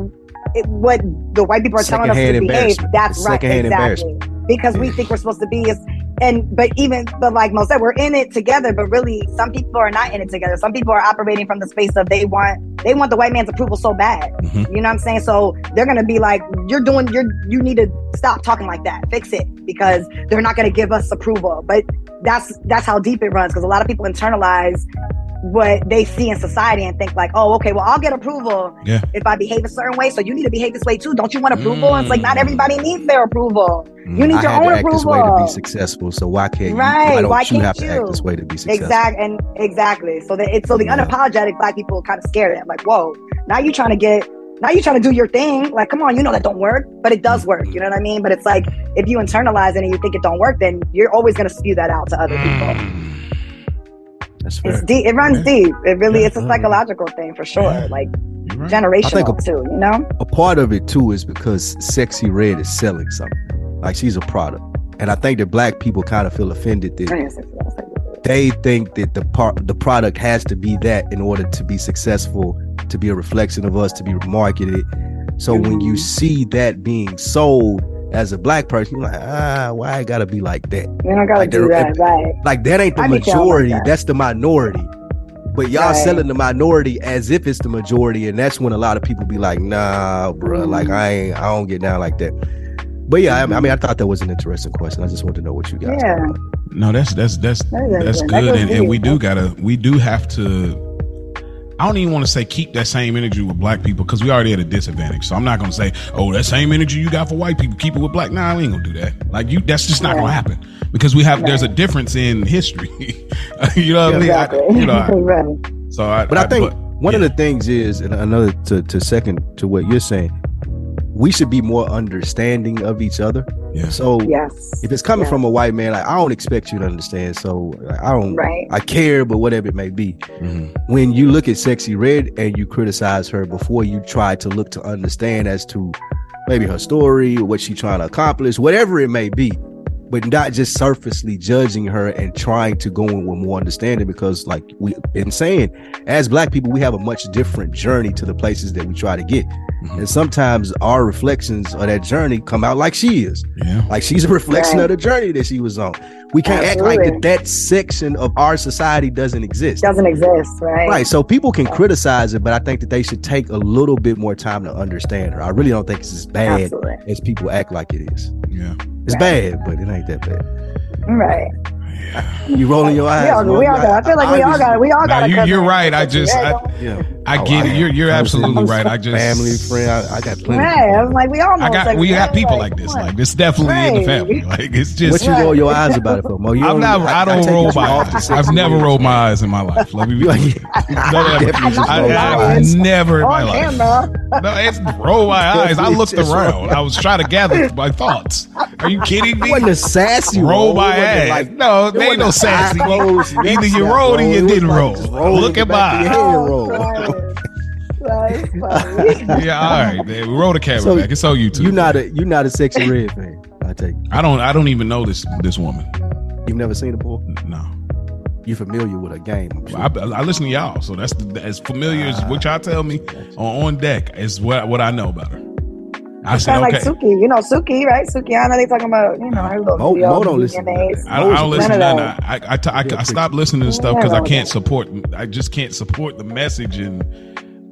it, what the white people are telling us to behave. That's It's right, exactly. Because we think we're supposed to be is and but even but like most said, we're in it together. But really, some people are not in it together. Some people are operating from the space of they want they want the white man's approval so bad. Mhm. You know what I'm saying? So they're gonna be like, you're doing you're you need to stop talking like that. Fix it because they're not gonna give us approval. But that's that's how deep it runs because a lot of people internalize what they see in society and think like, oh, okay, well, I'll get approval Yeah. if I behave a certain way. So you need to behave this way too. Don't you want approval? And it's like not Mm. everybody needs their approval. You need I your own to act this way to be successful. So why can't you? Right, Why don't why you can't have to act this way to be successful? Exact and exactly. So that it's so the Yeah. unapologetic black people kind of scared them. Like, whoa, now you trying to get now you're trying to do your thing. Like, come on, you know that don't work, but it does work. You know what I mean? But it's like if you internalize it and you think it don't work, then you're always gonna spew that out to other people. It's deep. It runs Yeah. deep. It really Yeah. it's a psychological thing for sure. Yeah. Like right. generational think too. You know? a part of it too is because Sexyy Red is selling something like she's a product and i think that black people kind of feel offended that they think that the part the product has to be that in order to be successful to be a reflection of us to be marketed so when you mm-hmm. see that being sold as a black person you're like ah why I gotta be like that You don't gotta Like do that, right? like that ain't the I be feeling like majority that. that's the minority but y'all Right. selling the minority as if it's the majority and that's when a lot of people be like nah bro, like Mhm. i ain't i don't get down like that but yeah I, I mean i thought that was an interesting question i just wanted to know what you guys Yeah. thought. No, that's that's that's That is that's good. That good, goes and, and we do gotta we do have to. I don't even want to say keep that same energy with black people because we already at a disadvantage. So I'm not gonna say, oh, that same energy you got for white people, keep it with black. Nah, we ain't gonna do that. Like you, that's just not gonna happen because we have there's a difference in history. <laughs> you know what I mean? I- Exactly. you know, I- <laughs> right. so I, but i think one of the things is and another to, to second to what you're saying we should be more understanding of each other Yeah. so Yes. if it's coming Yeah. from a white man like i don't expect you to understand so like, i don't Right. i care but whatever it may be Mhm. when you look at Sexyy Red and you criticize her before you try to look to understand as to maybe her story or what she's trying to accomplish whatever it may be but not just surfacely judging her and trying to go in with more understanding because like we've been saying as black people we have a much different journey to the places that we try to get mm-hmm. And sometimes our reflections of that journey come out like she is. Yeah. Like she's a reflection Right. of the journey that she was on. We can't act like that, that section of our society doesn't exist. Doesn't exist, right? Right. So people can criticize it, but I think that they should take a little bit more time to understand her. I really don't think it's as bad Absolutely. as people act like it is. Yeah. It's bad, but it ain't that bad. Right. You rolling your eyes. We all, Mo? we all got. I feel like we all got. It. We all got. a You, you're right. I just- I- Yeah. I Oh, get it. Oh, you're you're absolutely right. I just family, friend. I, I got plenty. Right. I'm like, we all know. I got sex we got bad, people like this. Like this definitely in the family. Like it's just. What just you roll your eyes about it for, Mo? You I'm not. I don't take roll my eyes. I've <laughs> never rolled my eyes in my life. Let me be <laughs> You- clear. you No, never. definitely just I, roll your I, eyes. never in oh, my life. camera. <laughs> No, it's roll my eyes. I looked around. I was trying to gather my thoughts. Are you kidding me? wasn't a sassy Roll roll. my eyes. like- no, it there ain't no wasn't a sassy. eye closed, Either you rolled or you didn't roll. Look at the back of your mine. head Oh, roll. Christ. That's funny. Yeah, all right, man. We roll the camera So, back. It's on YouTube. You're not a you're not a Sexyy Red fan. I take. it. I don't. I don't even know this this woman. You've never seen her before. No. You familiar with her game? I'm sure. I, I listen to y'all, so that's the, as familiar as ah, what y'all tell me on, on deck is what what I know about her. I said Kind of okay. like Suki, you know Suki, right? Suki, I know they talking about, you know, her little Mo- video, Mo don't listen to that. I, don't- I don't listen to none. that. of- I I, t- I, Yeah, I stopped listening to stuff because I can't support. I just can't support the message and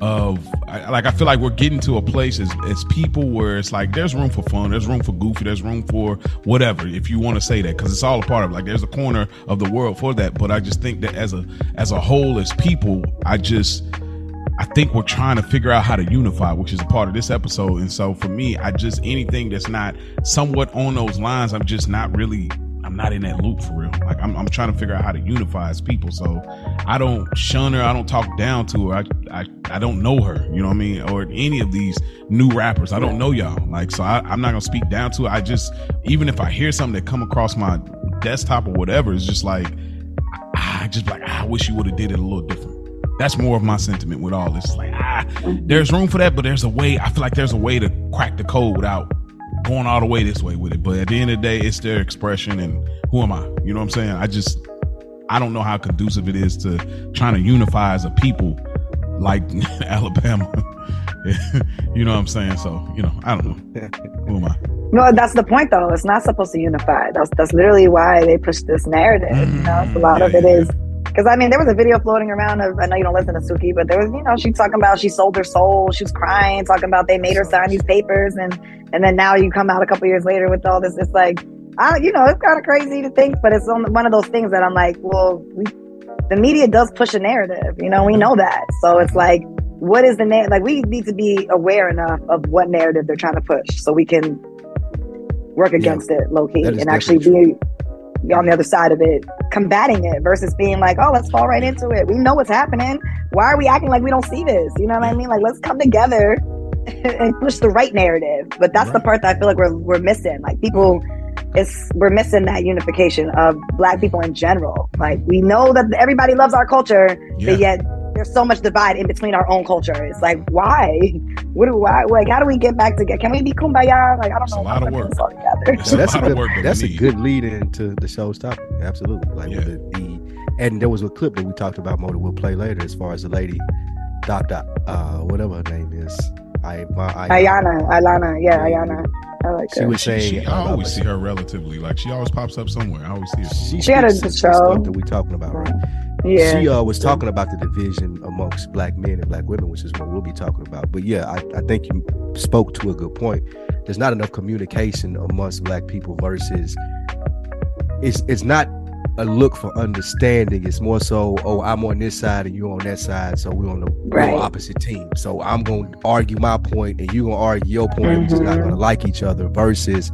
of I, like I feel like we're getting to a place as as people where it's like there's room for fun, there's room for goofy, there's room for whatever if you want to say that because it's all a part of like there's a corner of the world for that. But I just think that as a as a whole as people, I just I think we're trying to figure out how to unify, which is a part of this episode. And so for me, I just anything that's not somewhat on those lines, I'm just not really I'm not in that loop for real. Like I'm, I'm trying to figure out how to unify as people. So I don't shun her. I don't talk down to her. I, I, I don't know her. You know what I mean? Or any of these new rappers. I don't know y'all. Like so, I, I'm not gonna speak down to. Her. I just even if I hear something that come across my desktop or whatever, it's just like I, I just like "Ah, I wish you would have did it a little different. That's more of my sentiment with all this. Like ah, there's room for that, but there's a way. I feel like there's a way to crack the code without going all the way this way with it. But at the end of the day, it's their expression, and who am I? You know what I'm saying? I just I don't know how conducive it is to trying to unify as a people like <laughs> Alabama. <laughs> you know what I'm saying? So you know, I don't know. Who am I? No, that's the point though. It's not supposed to unify. That's that's literally why they push this narrative. you know, a lot Mm, of yeah, it yeah, is because I mean there was a video floating around of I know you don't listen to Suki, but there was you know she talking about she sold her soul. She was crying, talking about they made her sign these papers, and and then now you come out a couple years later with all this. It's like I you know it's kind of crazy to think, but it's on one of those things that I'm like, well, we, the media does push a narrative. You know, we know that. So it's like. What is the name? Like, we need to be aware enough of what narrative they're trying to push so we can work against it low key and actually be, on the other side of it, combating it versus being like, oh, let's fall right into it. We know what's happening. Why are we acting like we don't see this? You know what I mean? Like, let's come together <laughs> and push the right narrative. But that's the part that I feel like we're we're missing. Like people. It's we're missing that unification of black people in general. Like we know that everybody loves our culture, Yeah. but yet there's so much divide in between our own culture. It's like why? What do why? Like how do we get back together? Can we be kumbaya? Like I don't It's a know. lot of how to put work. this all together. It's a that's a lot of good, work that that's a need. good lead into the show's topic. Absolutely. Like Yeah. with the, the and there was a clip that we talked about more that we'll play later as far as the lady Dr. Uh whatever her name is. I, my, I Ayana, Ayana, yeah, Ayana. I like She her. was She, saying she, I uh, always see her relatively like she always pops up somewhere. I always see her. She, She had a speaks show. that we talking about, right? Yeah. She uh, was talking about the division amongst black men and black women, which is what we'll be talking about. But yeah, I, I think you spoke to a good point. There's not enough communication amongst black people versus it's it's not a look for understanding. It's more so, oh, I'm on this side and you're on that side, so we're on the Right. opposite team. So I'm gonna argue my point and you're gonna argue your point. We're just not gonna like each other versus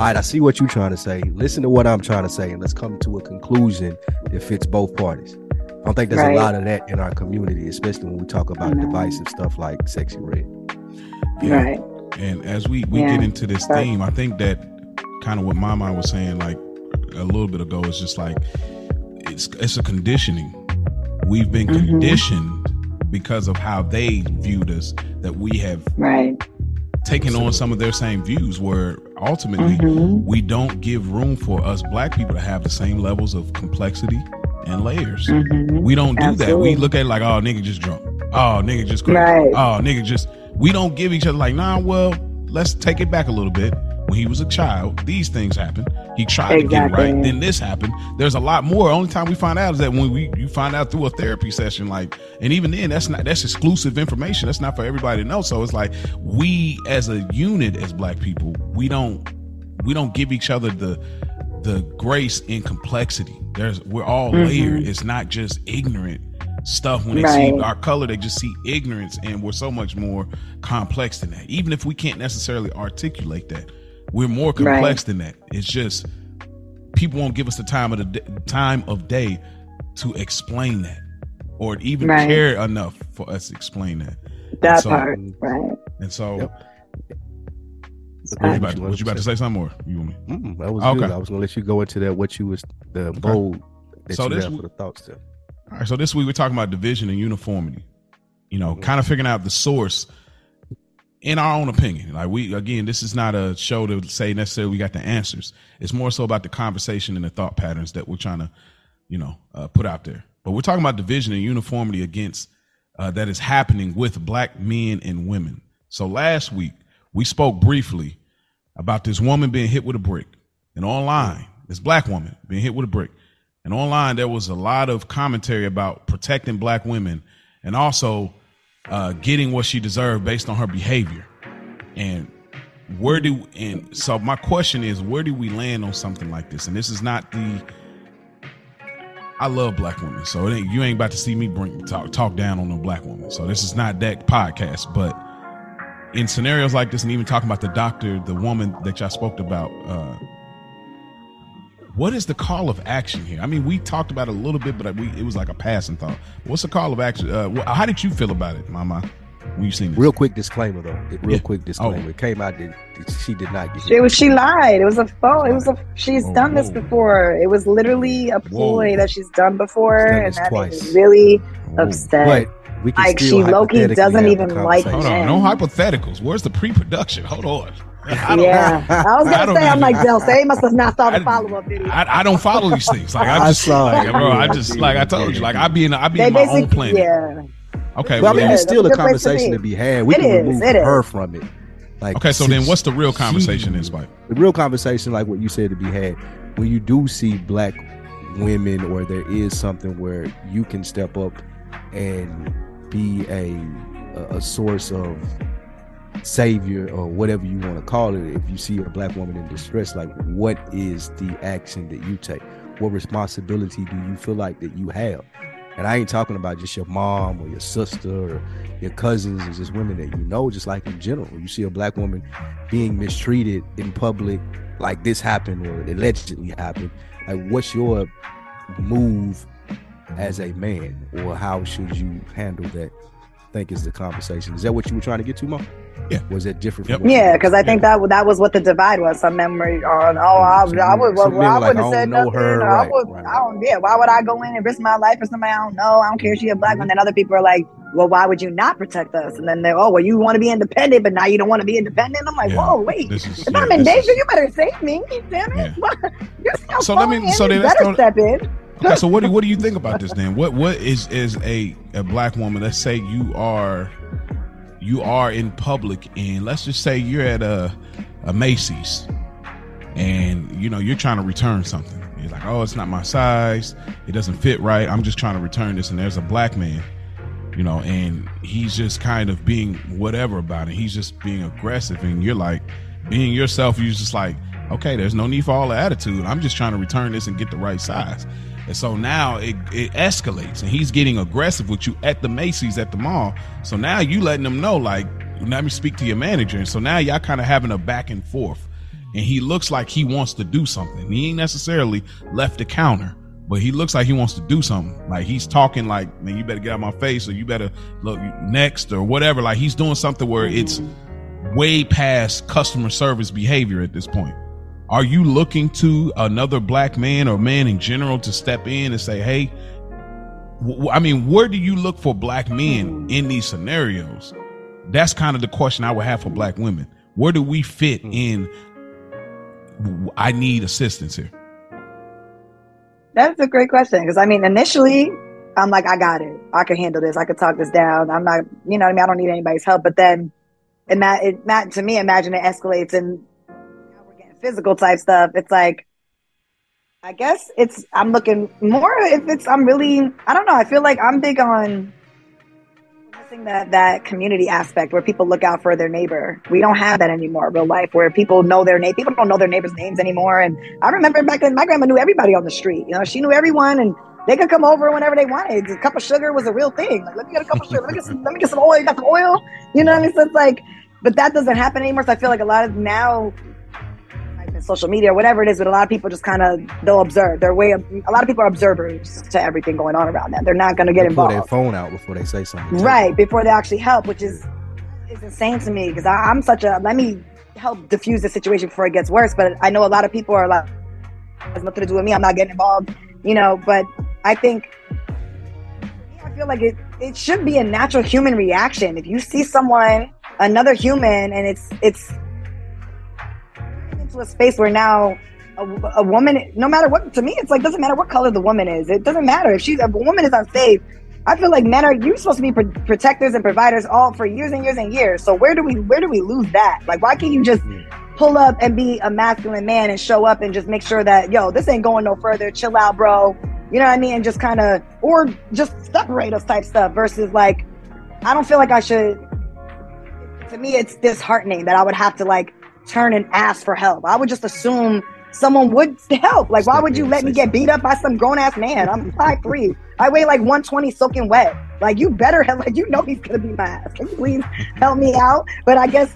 all right, I see what you're trying to say. Listen to what I'm trying to say, and let's come to a conclusion that fits both parties. I don't think there's Right. a lot of that in our community, especially when we talk about No. divisive stuff like Sexyy Red. Yeah. Right. And as we we Yeah. get into this Right. theme, I think that kind of what my mind was saying like a little bit ago is just like it's it's a conditioning. We've been Mhm. conditioned because of how they viewed us that we have Right. taken on some of their same views where ultimately Mhm. we don't give room for us black people to have the same levels of complexity and layers. Mhm. We don't do that. We look at it like, oh, nigga just drunk. Oh, nigga just crazy. Right. Oh, nigga just. We don't give each other like, nah, well, let's take it back a little bit. When he was a child, these things happened. He tried exactly. to get it right. Then this happened. There's a lot more. Only time we find out is that when we you find out through a therapy session, like, and even then, that's not that's exclusive information. That's not for everybody to know. So it's like we as a unit, as black people, we don't we don't give each other the the grace in complexity. There's we're all mm-hmm. layered. It's not just ignorant stuff when they right. see our color they just see ignorance and we're so much more complex than that even if we can't necessarily articulate that we're more complex right. than that it's just people won't give us the time of the time of day to explain that or even right. care enough for us to explain that that so, part right and so yep. Was you, about, to, you about to say something more? You want me? Mm, that was okay. good. I was gonna let you go into that. What you was the bold okay. that so you this, have for the thoughts there. All right, so this week we're talking about division and uniformity. You know, mm-hmm. kind of figuring out the source in our own opinion. Like we again, this is not a show to say necessarily we got the answers. It's more so about the conversation and the thought patterns that we're trying to, you know, uh, put out there. But we're talking about division and uniformity against uh, that is happening with black men and women. So last week we spoke briefly about this woman being hit with a brick, and online, this black woman being hit with a brick. And online, there was a lot of commentary about protecting black women and also uh, getting what she deserved based on her behavior. And where do and so my question is, where do we land on something like this? And this is not the. I love black women, so ain't, you ain't about to see me bring talk talk down on no black woman. So this is not that podcast, but in scenarios like this, and even talking about the doctor, the woman that y'all spoke about, uh, what is the call of action here? I mean, we talked about it a little bit, but we, it was like a passing thought. What's the call of action? Uh, how did you feel about it, Mama? When you seen this? Real quick disclaimer, though. Real yeah. quick disclaimer. Oh. It came out that she did not get. It was. She lied. It was a phone. It was a. She's oh, done this before. It was literally a ploy whoa. that she's done before, done and that twice. really whoa. upset. But we can like she Loki doesn't even like. Hold on, no hypotheticals. Where's the pre-production? Hold on. <laughs> I yeah, I was gonna say, I'm like, Del, say must have not saw the follow up video. I, I, don't follow these things. Like <laughs> I just, I like, bro, I just, like I told you, like I be in, I be in my own planet. Yeah. Okay. Well, I mean, it's still a conversation to be. had. We it can is, remove her from it. Like, okay, so then what's the real conversation she, is, Spike? The real conversation, like what you said, to be had when you do see black women, or there is something where you can step up and be a a, a source of savior or whatever you want to call it if you see a black woman in distress like what is the action that you take? What responsibility do you feel like that you have? And i ain't talking about just your mom or your sister or your cousins or just women that you know just like in general. You see a black woman being mistreated in public like this happened or allegedly happened like what's your move as a man or how should you handle that? I think is the conversation. Is that what you were trying to get to mom yeah. Was it different? Yep. Yeah, because I think yeah. that that was what the divide was. Some memory on, oh, I, so I would, well, I wouldn't have said nothing. Her, right, I, would, right. I don't, yeah, why would I go in and risk my life for somebody I don't know? I don't care if she's a black one. Then other people are like, well, why would you not protect us? And then they're, oh, well, you want to be independent, but now you don't want to be independent. I'm like, yeah, whoa, wait, is, if yeah, I'm in danger, is, you better save me. Damn it. Yeah. <laughs> so let me, so then better step in. okay, so what do what do you think about this then? What what is is a a black woman? Let's say you are you are in public and let's just say you're at a, a Macy's and you know you're trying to return something. You're like, oh, it's not my size. It doesn't fit right. I'm just trying to return this. And there's a black man, you know, and he's just kind of being whatever about it. He's just being aggressive. And you're like, being yourself, you're just like, okay, there's no need for all the attitude. I'm just trying to return this and get the right size. And so now it, it escalates and he's getting aggressive with you at the Macy's at the mall. So now you letting them know, like, let me speak to your manager. And so now y'all kind of having a back and forth. And he looks like he wants to do something. He ain't necessarily left the counter, but he looks like he wants to do something. Like he's talking like, man, you better get out my face or you better look next or whatever. Like he's doing something where it's way past customer service behavior at this point. Are you looking to another black man or man in general to step in and say, hey, I mean, where do you look for black men in these scenarios? That's kind of the question I would have for black women. Where do we fit hmm. in? I need assistance here. That's a great question because I mean, initially, I'm like, I got it. I can handle this. I can talk this down. I'm not, you know, I mean, I don't need anybody's help. But then ima- it, not to me, imagine it escalates and now we're getting physical type stuff. It's like, I guess it's, I'm looking more if it's, I'm really, I don't know. I feel like I'm big on missing that, that community aspect where people look out for their neighbor. We don't have that anymore real life where people know their name. People don't know their neighbors' names anymore. And I remember back then, my grandma knew everybody on the street. You know, she knew everyone and they could come over whenever they wanted. A cup of sugar was a real thing. Like, let me get a cup of sugar. Let me get some, let me get some oil. You got some oil? You know what I mean? So it's like, but that doesn't happen anymore. So I feel like a lot of now, social media or whatever it is, but a lot of people just kind of they'll observe. Their way a lot of people are observers to everything going on around them. They're not going to get They pull involved, their phone out before they say something. right? Before they actually help, which is is insane to me because I'm such a let me help diffuse the situation before it gets worse. But I know a lot of people are like, has nothing to do with me. I'm not getting involved, you know. But I think I feel like it, it should be a natural human reaction. If you see someone, another human, and it's it's a space where now a, a woman, no matter what, to me, it's like doesn't matter what color the woman is. It doesn't matter if she's if a woman is unsafe. I feel like men are you're supposed to be pro- protectors and providers all for years and years and years. So where do we where do we lose that? Like why can't you just pull up and be a masculine man and show up and just make sure that yo this ain't going no further. Chill out, bro. You know what I mean? And just kind of or just separate us type stuff versus like I don't feel like I should. To me, it's disheartening that I would have to like turn and ask for help. I would just assume someone would help. Like, why would you let me get beat up by some grown ass man? I'm five three. I weigh like 120 soaking wet. Like, you better have, like, you know he's gonna be my ass. Can you please help me out? But I guess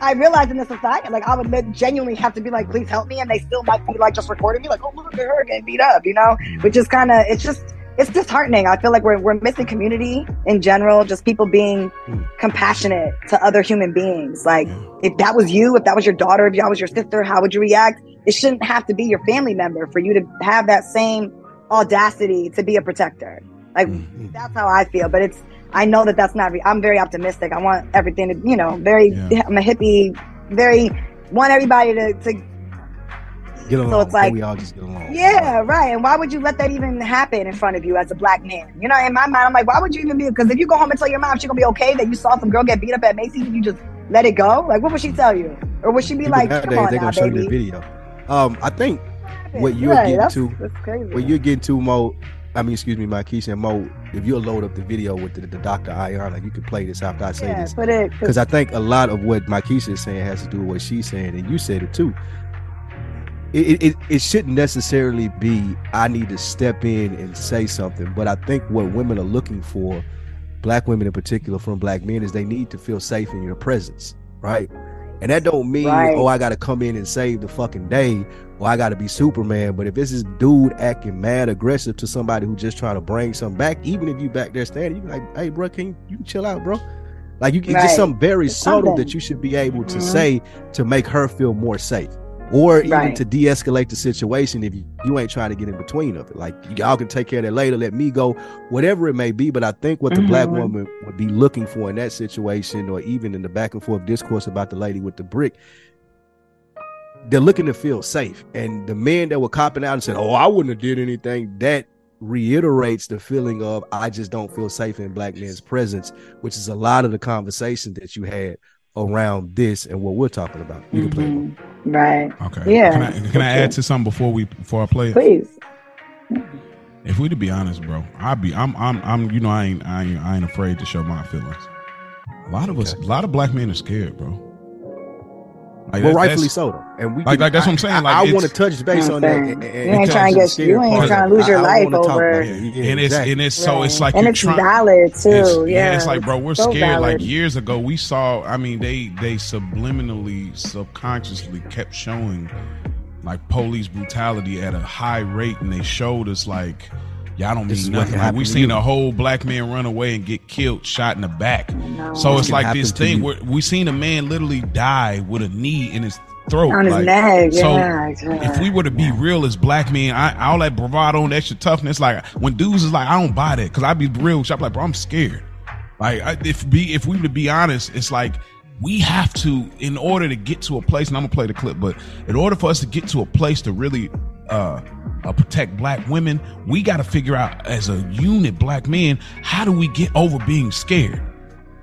I realized in this society, like, I would genuinely have to be like, please help me. And they still might be like just recording me, like, oh, look at her getting beat up, you know? Which is kind of, it's just, it's disheartening. I feel like we're, we're missing community in general, just people being hmm. compassionate to other human beings. Like, if that was you, if that was your daughter, if that was your sister, how would you react? It shouldn't have to be your family member for you to have that same audacity to be a protector. Like, hmm. Hmm. that's how I feel. But it's, I know that that's not, re- I'm very optimistic. I want everything to, you know, very, Yeah. I'm a hippie, very, want everybody to, to Get along. So it's like- we all just get along. yeah, right. And why would you let that even happen in front of you as a black man? You know, in my mind, I'm like, why would you even be? Because if you go home and tell your mom she's gonna be okay that you saw some girl get beat up at Macy's, and you just let it go. Like, what would she tell you? Or would she be Even like, nowadays, come on they're now, gonna show you the video. Um, I think what you're getting that's, to- that's what you're getting to, Mo. I mean, excuse me, Mykesha and Mo. If you'll load up the video with the, the Dr. Ayana, you can play this after I say yeah, this. because I think a lot of what Markeisha is saying has to do with what she's saying, and you said it too. It, it, it shouldn't necessarily be I need to step in and say something, but I think what women are looking for, black women in particular from black men, is they need to feel safe in your presence, right? And that don't mean Right. oh I got to come in and save the fucking day or I got to be Superman. But if this is dude acting mad aggressive to somebody who just trying to bring something back, even if you back there standing, you like, hey bro, can you, you can chill out, bro. Like you, it's Right. just something very It's subtle something. that you should be able to Mhm. say to make her feel more safe, or even Right. to de-escalate the situation if you, you ain't trying to get in between of it. Like y'all can take care of that later. Let me go, whatever it may be. But I think what the black Mhm. woman would be looking for in that situation, or even in the back and forth discourse about the lady with the brick, they're looking to feel safe. And the men that were copping out and said, "Oh, I wouldn't have did anything," that reiterates the feeling of I just don't feel safe in black men's presence, which is a lot of the conversation that you had around this and what we're talking about. You can play. Right. Okay. Yeah, Can I, can I add to something before we before I play it? Please. If we to be honest, bro, I be I'm I'm I'm you know I ain't I ain't, I ain't afraid to show my feelings. A lot of us, a lot of black men are scared, bro. Like, well, that- rightfully so, though. And we Like- can- like, that's what I'm saying, like, I, it's- want to touch base on that. and- saying? and- You ain't trying to get- you ain't trying to lose your I- I life wanna talk about over- it. Yeah, and it's exactly. and it's so it's like and you're it's trying. valid too. It's, yeah. it's like, bro, we're So scared. Like years ago, we saw. I mean, they they subliminally, subconsciously kept showing like police brutality at a high rate, and they showed us like, y'all don't This mean nothing. Like we happen seen you. a whole black man run away and get killed, shot in the back. No. So it's like this thing you. where we seen a man literally die with a knee in his throat. on his like, neck. so yeah, yeah. if we were to be real as black men, I, all that bravado and extra toughness, like when dudes is like, I don't buy that because I'd be real. I'm like, bro, I'm scared. Like I, if be if we were to be honest, it's like we have to in order to get to a place, and I'm gonna play the clip, but in order for us to get to a place to really uh, uh protect black women, we got to figure out as a unit, black men, how do we get over being scared?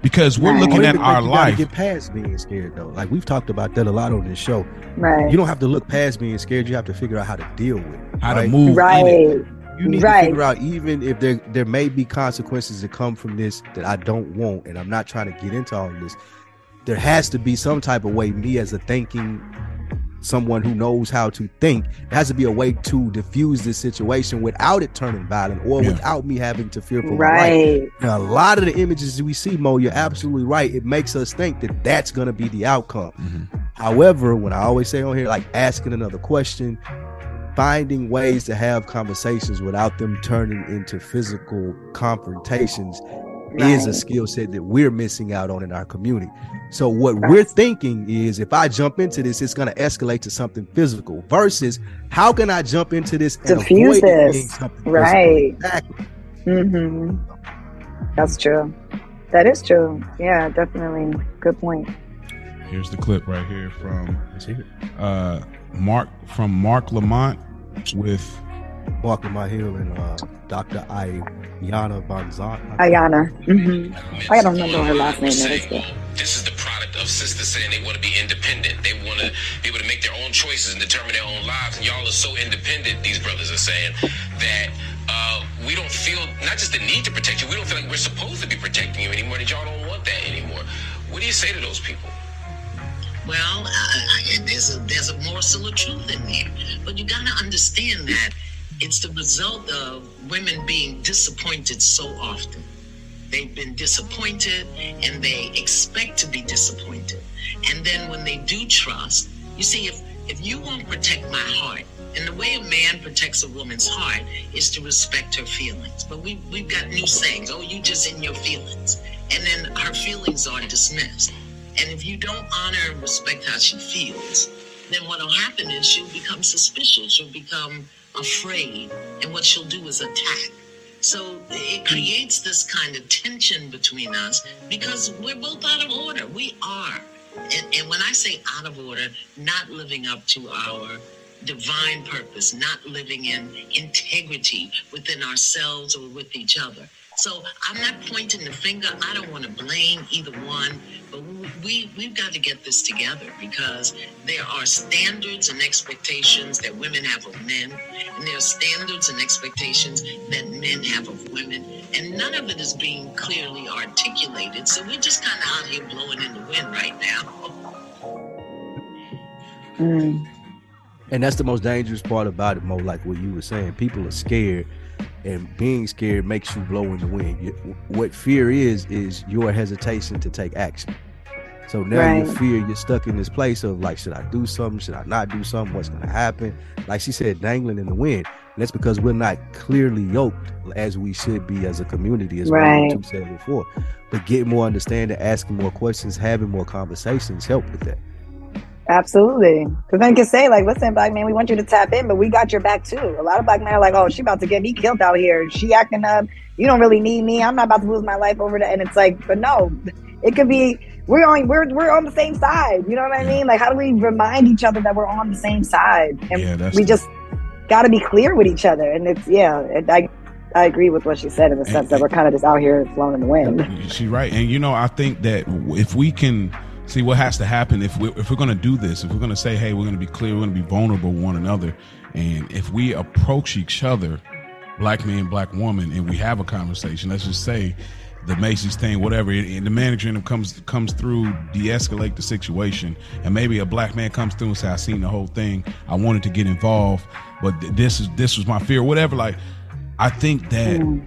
because we're Right. looking Women at our life. Get past being scared though. Like we've talked about that a lot on this show. Right. You don't have to look past being scared. You have to figure out how to deal with it. how to right? move in it. right. You need Right. to figure out even if there there may be consequences that come from this that I don't want, and I'm not trying to get into all of this. There has to be some type of way, me as a thinking someone who knows how to think, there has to be a way to diffuse this situation without it turning violent or Yeah. without me having to fear for my life. Right. Now, a lot of the images we see, Mo, you're absolutely right. It makes us think that that's going to be the outcome. Mhm. However, when I always say on here, like asking another question, finding ways to have conversations without them turning into physical confrontations is a skill set that we're missing out on in our community. So what we're thinking is if I jump into this, it's going to escalate to something physical versus how can I jump into this and Diffuse avoid this. being something physical? Right. Exactly. hmm That's true. That is true. Yeah, definitely. Good point. Here's the clip right here from Let's hear it. uh, Mark from Mark Lamont with Walking My Hill and uh, Dr. Ayana Vanzant. Ayana. hmm I don't remember what her last name is. Saying, but- well, this is the product of sisters saying they want to be independent. They want to be able to make their own choices and determine their own lives. And y'all are so independent, these brothers are saying, that uh, we don't feel not just the need to protect you, we don't feel like we're supposed to be protecting you anymore, that y'all don't want that anymore. What do you say to those people? Well, I, I, there's a there's a morsel of truth in there, but you got to understand that it's the result of women being disappointed so often. They've been disappointed, and they expect to be disappointed. And then when they do trust, you see, if if you won't protect my heart, and the way a man protects a woman's heart is to respect her feelings. But we we've got new sayings. Oh, you just in your feelings, and then her feelings are dismissed. And if you don't honor and respect how she feels, then what'll happen is she'll become suspicious. She'll become afraid. And what she'll do is attack. So it creates this kind of tension between us because we're both out of order. We are. And, and when I say out of order, not living up to our divine purpose, not living in integrity within ourselves or with each other. So I'm not pointing the finger. I don't want to blame either one, but we we've got to get this together because there are standards and expectations that women have of men, and there are standards and expectations that men have of women, and none of it is being clearly articulated. So we're just kind of out here blowing in the wind right now. Mm. And that's the most dangerous part about it, Mo. Like what you were saying, people are scared, and being scared makes you blow in the wind. You- What fear is is your hesitation to take action. So now you Right. fear you're stuck in this place of like, should I do something? Should I not do something? What's going to happen? Like she said, dangling in the wind. And that's because we're not clearly yoked as we should be as a community, as Right. two said before. But getting more understanding, asking more questions, having more conversations help with that. Absolutely. Because then you can say, like, listen, black man, we want you to tap in, but we got your back too. A lot of black men are like, oh, she about to get me killed out here. She acting up. You don't really need me. I'm not about to lose my life over that. And it's like, but no, it could be we're on we're we're on the same side. You know what I mean? Like, how do we remind each other that we're on the same side? And Yeah, we just got to be clear with each other. And it's yeah, it, I I agree with what she said in the sense that we're kind of just out here flowing in the wind. She right, and you know, I think that if we can see what has to happen, if we if we're going to do this, if we're going to say, hey, we're going to be clear, we're going to be vulnerable with one another, and if we approach each other, black man, black woman, and we have a conversation, let's just say the Macy's thing, whatever, and the manager in them comes comes through, de-escalate the situation, and maybe a black man comes through and say, I seen the whole thing, I wanted to get involved, but th- this is this was my fear, whatever. Like, I think that hmm.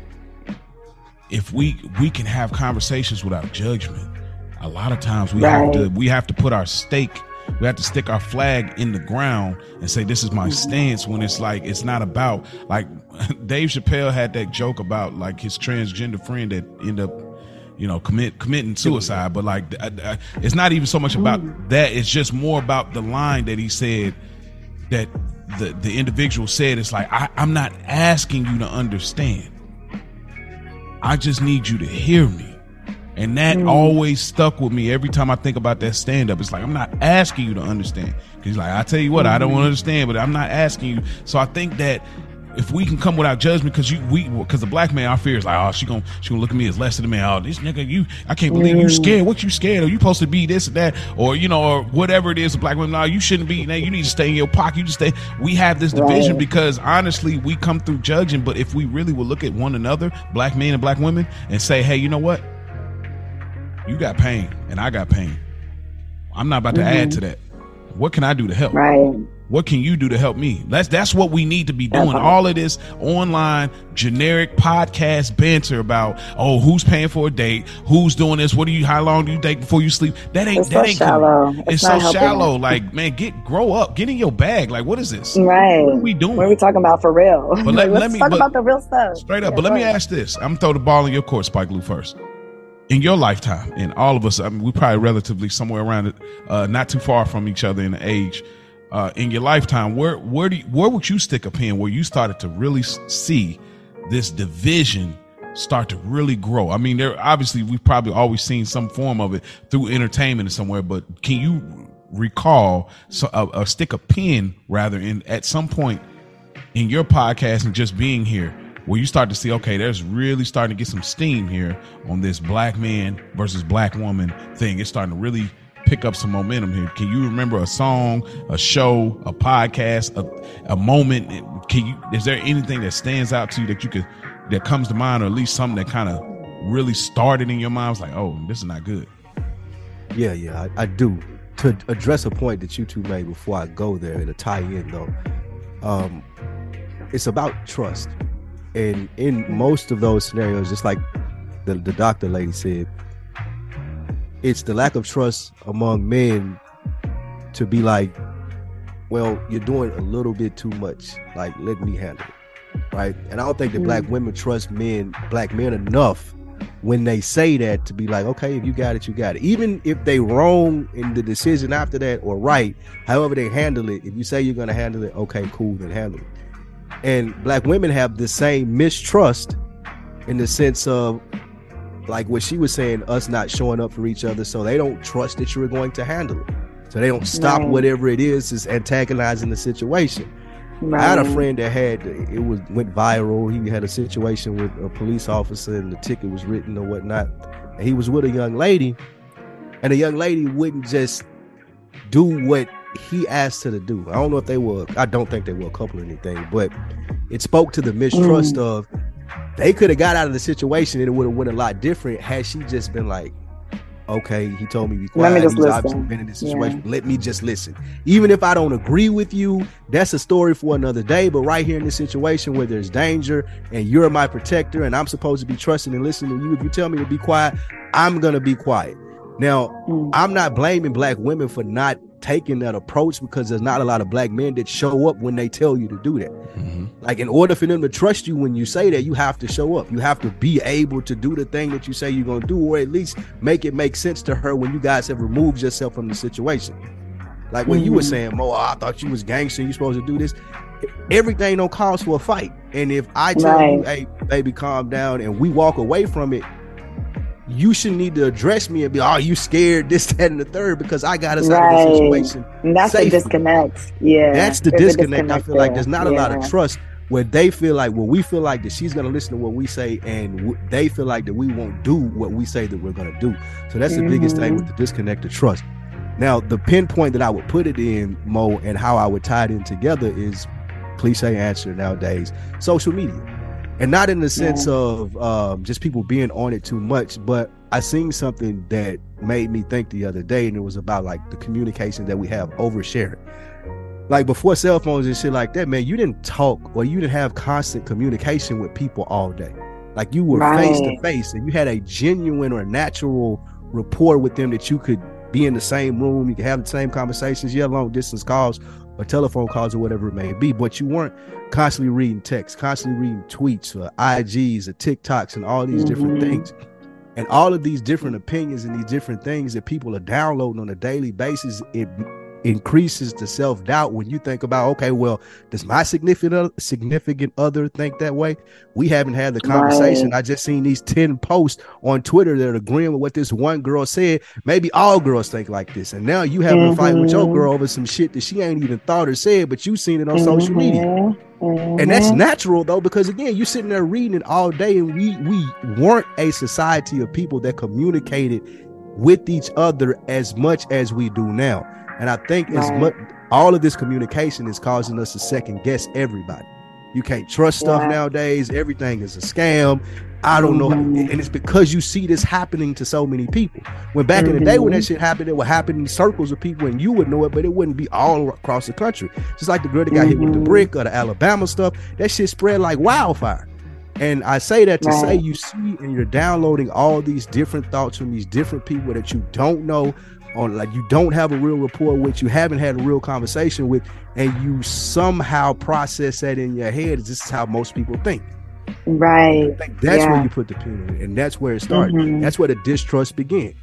if we we can have conversations without judgment a lot of times we have to we have to put our stake we have to stick our flag in the ground and say this is my mm-hmm. stance when it's like it's not about like <laughs> dave chappelle had that joke about like his transgender friend that end up you know commit committing suicide but like I- I- uh, uh, it's not even so much about mm-hmm. that it's just more about the line that he said that the the individual said it's like I, i'm not asking you to understand. I just need you to hear me. And that mm. always stuck with me every time I think about that stand up. It's like, I'm not asking you to understand. Cause he's like, I tell you what, I don't want to understand, but I'm not asking you. So I think that if we can come without judgment, because you we because the black man, our fear is like, oh, she gonna she gonna look at me as less than a man. Oh, this nigga, you, I can't believe you mm. scared. What you scared? Are you supposed to be this and that, or you know, or whatever it is. A black woman, no, you shouldn't be. Now you need to stay in your pocket. You just stay. We have this division Right. because honestly, we come through judging. But if we really would look at one another, black men and black women, and say, hey, you know what? You got pain, and I got pain. I'm not about to add to mm-hmm. that. What can I do to help? Right. What can you do to help me? That's that's what we need to be doing. Right. All of this online generic podcast banter about oh who's paying for a date, who's doing this, what do you, how long do you date before you sleep? That ain't It's that so ain't shallow. It's, It's so helping. shallow. Like man, get grow up, get in your bag. Like what is this? Right. What are we doing? What are we talking about for real? But let- <laughs> Like, let let's me- talk but- about the real stuff. Straight up. Yeah, but let me ahead. ask this. I'm gonna throw the ball in your court, Spike Lou first. In your lifetime, and all of us, I mean, we probably relatively somewhere around it, uh, not too far from each other in age. Uh, in your lifetime, where where do you, where would you stick a pin where you started to really see this division start to really grow? I mean, there obviously we've probably always seen some form of it through entertainment somewhere, but can you recall so, a, a stick a pin rather in at some point in your podcast and just being here where you start to see okay there's really starting to get some steam here on this black man versus black woman thing. It's starting to really pick up some momentum here. Can you remember a song a show a podcast a, a moment? Can you is there anything that stands out to you that you could that comes to mind or at least something that kind of really started in your mind? Was like oh this is not good. Yeah, yeah, I, I do. To address a point that you two made before I go there, and to tie in though, um, it's about trust. And in most of those scenarios, just like the, the doctor lady said, it's the lack of trust among men to be like, well, you're doing a little bit too much. Like, let me handle it. Right. And I don't think that black mm. women trust men, black men enough when they say that to be like, okay, if you got it, you got it. Even if they wrong in the decision after that or right, however they handle it, if you say you're gonna handle it, okay, cool, then handle it. And black women have the same mistrust in the sense of like what she was saying, us not showing up for each other, so they don't trust that you're going to handle it. So they don't stop Right. whatever it is is antagonizing the situation. I had a friend that had it was went viral. He had a situation with a police officer, and the ticket was written or whatnot. And he was with a young lady, and the young lady wouldn't just do what he asked her to do. I don't know if they were. I don't think they were a couple or anything, but it spoke to the mistrust of they could have got out of the situation and it would have went a lot different had she just been like, okay, he told me to be Let quiet. me just He's obviously listen. been in this situation. Let me just listen. Even if I don't agree with you, that's a story for another day. But right here in this situation where there's danger and you're my protector and I'm supposed to be trusting and listening to you, if you tell me to be quiet, I'm gonna be quiet. Now, Mm. I'm not blaming black women for not taking that approach because there's not a lot of black men that show up when they tell you to do that. Like in order for them to trust you when you say that, you have to show up. You have to be able to do the thing that you say you're gonna do, or at least make it make sense to her when you guys have removed yourself from the situation. Like when you were Mhm. saying, Mo, I thought you was gangster, you supposed to do this. Everything don't cause for a fight. And if I tell you, hey, baby, calm down, and we walk away from it, you shouldn't need to address me and be, oh, you scared, this, <laughs> that, and the third, because I got us out of the situation. And that's safely. the disconnect. Yeah. That's the a disconnect. I feel like there's not a lot of trust where they feel like, well, we feel like that she's gonna listen to what we say, and w- they feel like that we won't do what we say that we're gonna do. So that's the biggest thing Mhm. with the disconnect of trust. Now, the pinpoint that I would put it in, Mo, and how I would tie it in together is cliche answer nowadays: social media, and not in the sense of um, just people being on it too much, but I seen something that made me think the other day, and it was about like the communication that we have over oversharing like before cell phones and shit like that, man, you didn't talk or you didn't have constant communication with people all day. Like you were face to face and you had a genuine or natural rapport with them that you could be in the same room, you could have the same conversations, you yeah, long distance calls or telephone calls or whatever it may be, but you weren't constantly reading texts, constantly reading tweets or IGs or TikToks and all these different Mhm. things. And all of these different opinions and these different things that people are downloading on a daily basis, it increases the self doubt when you think about, okay, well, does my significant significant other think that way? We haven't had the conversation. Right. I just seen these 10 posts on Twitter that are agreeing with what this one girl said. Maybe all girls think like this. And now you having mm-hmm. a fight with your mm-hmm. girl over some shit that she ain't even thought or said, but you seen it on mm-hmm. social media. Mm-hmm. And that's natural though, because again, you're sitting there reading it all day, and we we weren't a society of people that communicated with each other as much as we do now. And I think right. as much all of this communication is causing us to second guess everybody. You can't trust stuff yeah. nowadays. Everything is a scam. I don't mm-hmm. know. And it's because you see this happening to so many people. When back mm-hmm. in the day when that mm-hmm. shit happened, it would happen in circles of people and you would know it, but it wouldn't be all across the country. Just like the girl that got mm-hmm. hit with the mm-hmm. brick or the Alabama stuff, that shit spread like wildfire. And I say that to right. say you see and you're downloading all these different thoughts from these different people that you don't know on like you don't have a real rapport with, you haven't had a real conversation with, and you somehow process that in your head. This is how most people think. Right. that's yeah. where you put the pin in, and that's where it started. Mm-hmm. That's where the distrust began.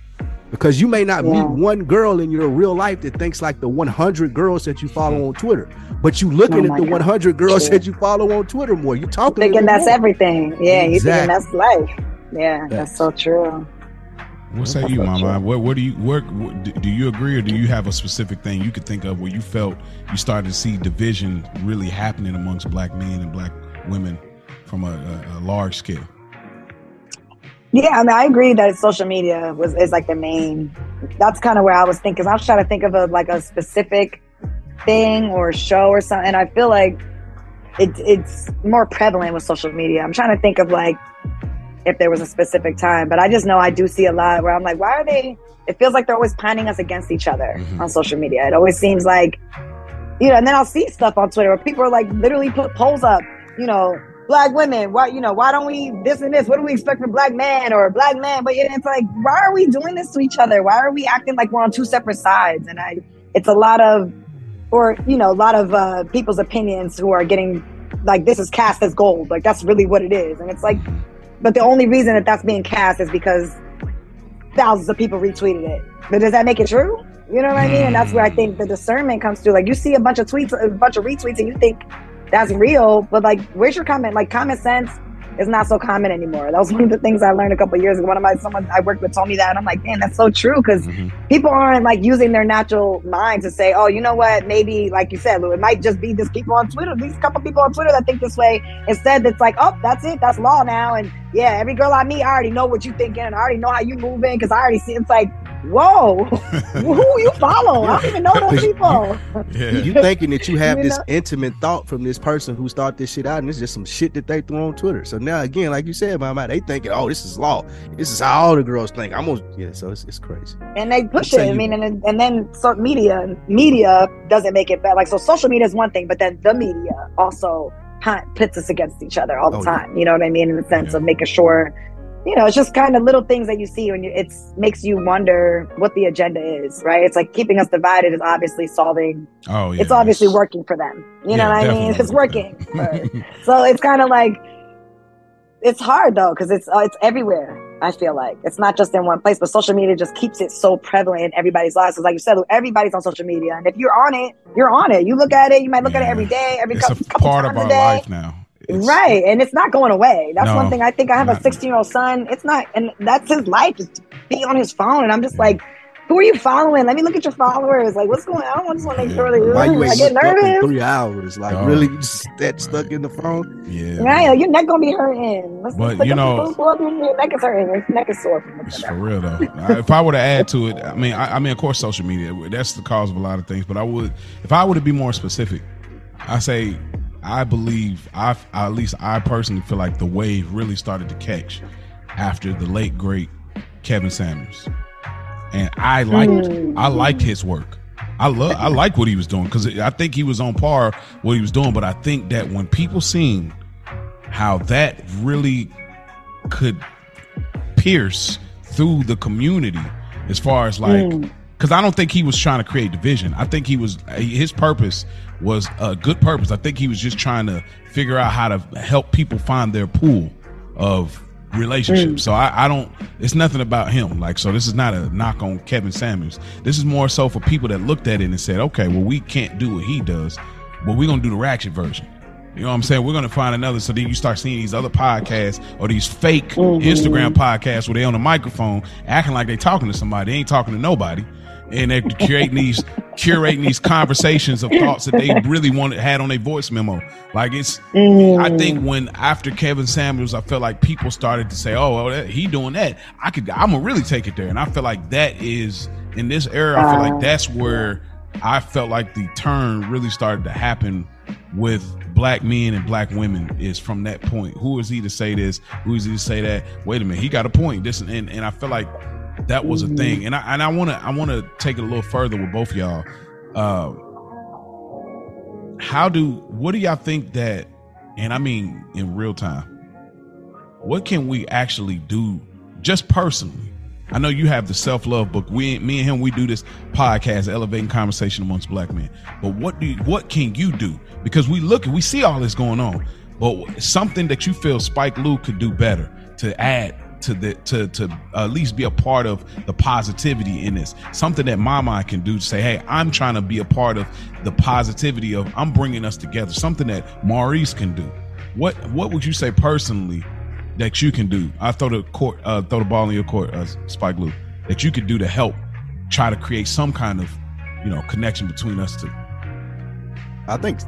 Because you may not yeah. meet one girl in your real life that thinks like the 100 girls that you follow on Twitter, but you looking oh at the God. 100 girls that you follow on Twitter more. You're talking thinking that's more. everything. Yeah, exactly. you thinking that's life. Yeah, that's, that's so true. What say you, Mama? What what do you work? Do you agree, or do you have a specific thing you could think of where you felt you started to see division really happening amongst black men and black women from a, a, a large scale? Yeah, I mean, I agree that social media was is like the main. That's kind of where I was thinking. I was trying to think of a like a specific thing or show or something. And I feel like it, it's more prevalent with social media. I'm trying to think of like if there was a specific time. But I just know I do see a lot where I'm like, why are they? It feels like they're always planning us against each other mm-hmm. on social media. It always seems like, you know, and then I'll see stuff on Twitter where people are like literally put polls up, you know, black women, why, you know, why don't we this and this? What do we expect from black men or black men? But it's like, why are we doing this to each other? Why are we acting like we're on two separate sides? And I, it's a lot of, or, you know, a lot of uh, people's opinions who are getting like, this is cast as gold. Like, that's really what it is. And it's like, but the only reason that that's being cast is because thousands of people retweeted it. But does that make it true? You know what I mean? And that's where I think the discernment comes through. Like you see a bunch of tweets, a bunch of retweets, and you think that's real, but like, where's your comment? Like common sense is not so common anymore. That was one of the things I learned a couple years ago. One of my someone I worked with told me that, and I'm like, man, that's so true because mm-hmm. people aren't like using their natural mind to say, oh, you know what? Maybe like you said, Lou, it might just be this people on Twitter, these couple people on Twitter that think this way. Instead, it's like, oh, that's it, that's law now, and yeah, every girl I meet, I already know what you thinking, and I already know how you moving because I already see. It's like, whoa, <laughs> who you follow? I don't even know those <laughs> people. yeah. You thinking that you have you this know? intimate thought from this person who started this shit out, and it's just some shit that they threw on Twitter. So now again, like you said, my mind, they thinking, oh, this is law. This is how all the girls think. I'm gonna, yeah. So it's, it's crazy. And they push it. I mean, and and then so media media doesn't make it bad. Like so, social media is one thing, but then the media also pits us against each other all the oh, time. Yeah. You know what I mean? In the sense yeah. of making sure, you know, it's just kind of little things that you see when you, it makes you wonder what the agenda is, right? It's like keeping us divided is obviously solving. Oh, yeah. It's obviously working for them. You know what I mean? It's working. <laughs> so it's kind of like, it's hard though, because it's, uh, it's everywhere. I feel like it's not just in one place, but social media just keeps it so prevalent in everybody's lives. Because, like you said, everybody's on social media, and if you're on it, you're on it. You look at it, you might look yeah. at it every day, every it's couple, a part of our life now. It's, right, and it's not going away. That's no, one thing. I think I have a 16 year old son. It's not, and that's his life is to be on his phone, and I'm just yeah. like who are you following? Let me look at your followers. Like, what's going on? I don't just want to make sure they Why you I get nervous. Three hours, like oh, really just that stuck in the phone. Yeah, right. Like, your neck gonna be hurting. Let's, but you know, your neck is hurting. Your neck is sore. for real though. if I were to add to it, I mean, I, I, mean, of course, social media that's the cause of a lot of things. But I would, if I were to be more specific, I say I believe I, at least I personally feel like the wave really started to catch after the late great Kevin Samuels and I liked mm. I liked his work. I love I like what he was doing because I think he was on par what he was doing. But I think that when people seen how that really could pierce through the community, as far as like, because mm. I don't think he was trying to create division. I think he was his purpose was a good purpose. I think he was just trying to figure out how to help people find their pool of relationship. So I, I don't. It's nothing about him. Like so, this is not a knock on Kevin Samuels. This is more so for people that looked at it and said, okay, well we can't do what he does, but we're gonna do the ratchet version. You know what I'm saying? We're gonna find another. So then you start seeing these other podcasts or these fake Instagram podcasts where they on the microphone acting like they talking to somebody. They ain't talking to nobody, and they're creating these curating these conversations of thoughts that they really wanted had on their voice memo. Like it's. I mm. think when after Kevin Samuels, I felt like people started to say, "Oh, well, that, he doing that. I could. I'm gonna really take it there." And I feel like that is in this era. I feel like uh. that's where I felt like the turn really started to happen with black men and black women is from that point. Who is he to say this? Who is he to say that? Wait a minute, he got a point. This and and I feel like that was a thing. And I and I want to I want to take it a little further with both of y'all. Uh, how do what do y'all think that? And I mean in real time. What can we actually do, just personally? I know you have the self love book. We, me and him, we do this podcast, elevating conversation amongst black men. But what do you, what can you do? Because we look, we see all this going on, but something that you feel Spike Lou could do better to add to the to to at least be a part of the positivity in this. Something that Mama can do to say, hey, I'm trying to be a part of the positivity of I'm bringing us together. Something that Maurice can do. What what would you say personally that you can do? I throw the court, uh, throw the ball in your court, uh, Spike Lou, that you could do to help try to create some kind of you know connection between us two. I think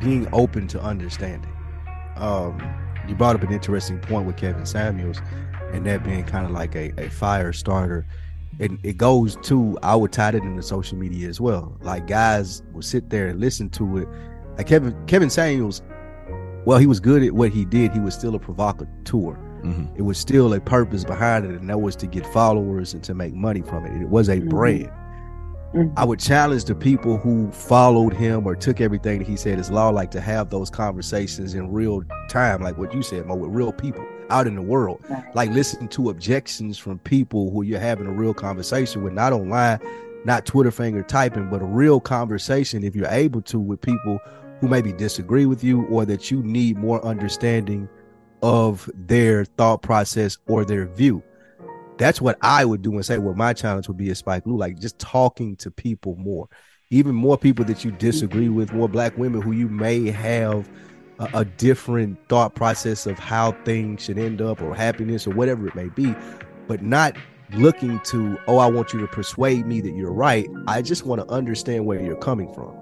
being open to understanding. Um, you brought up an interesting point with Kevin Samuels, and that being kind of like a, a fire starter. And it goes to I would tie it into social media as well. Like guys will sit there and listen to it. Like Kevin Kevin Samuels, well, he was good at what he did. He was still a provocateur. Mhm. It was still a purpose behind it, and that was to get followers and to make money from it. It was a Mhm. brand. Mhm. I would challenge the people who followed him or took everything that he said as law, like to have those conversations in real time, like what you said, Mo, with real people out in the world. Right. Like listen to objections from people who you're having a real conversation with, not online, not Twitter finger typing, but a real conversation if you're able to with people who maybe disagree with you or that you need more understanding of their thought process or their view that's what I would do and say what my challenge would be as Spike Lou, like just talking to people more, even more people that you disagree with, more black women who you may have a, a different thought process of how things should end up or happiness or whatever it may be, but not looking to, oh, I want you to persuade me that you're right. I just want to understand where you're coming from.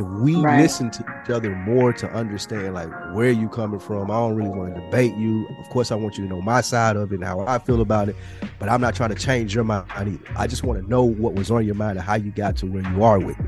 If we Right. listen to each other more to understand like where you coming from, I don't really want to debate you. Of course, I want you to know my side of it and how I feel about it but I'm not trying to change your mind either. I just want to know what was on your mind and how you got to where you are with it.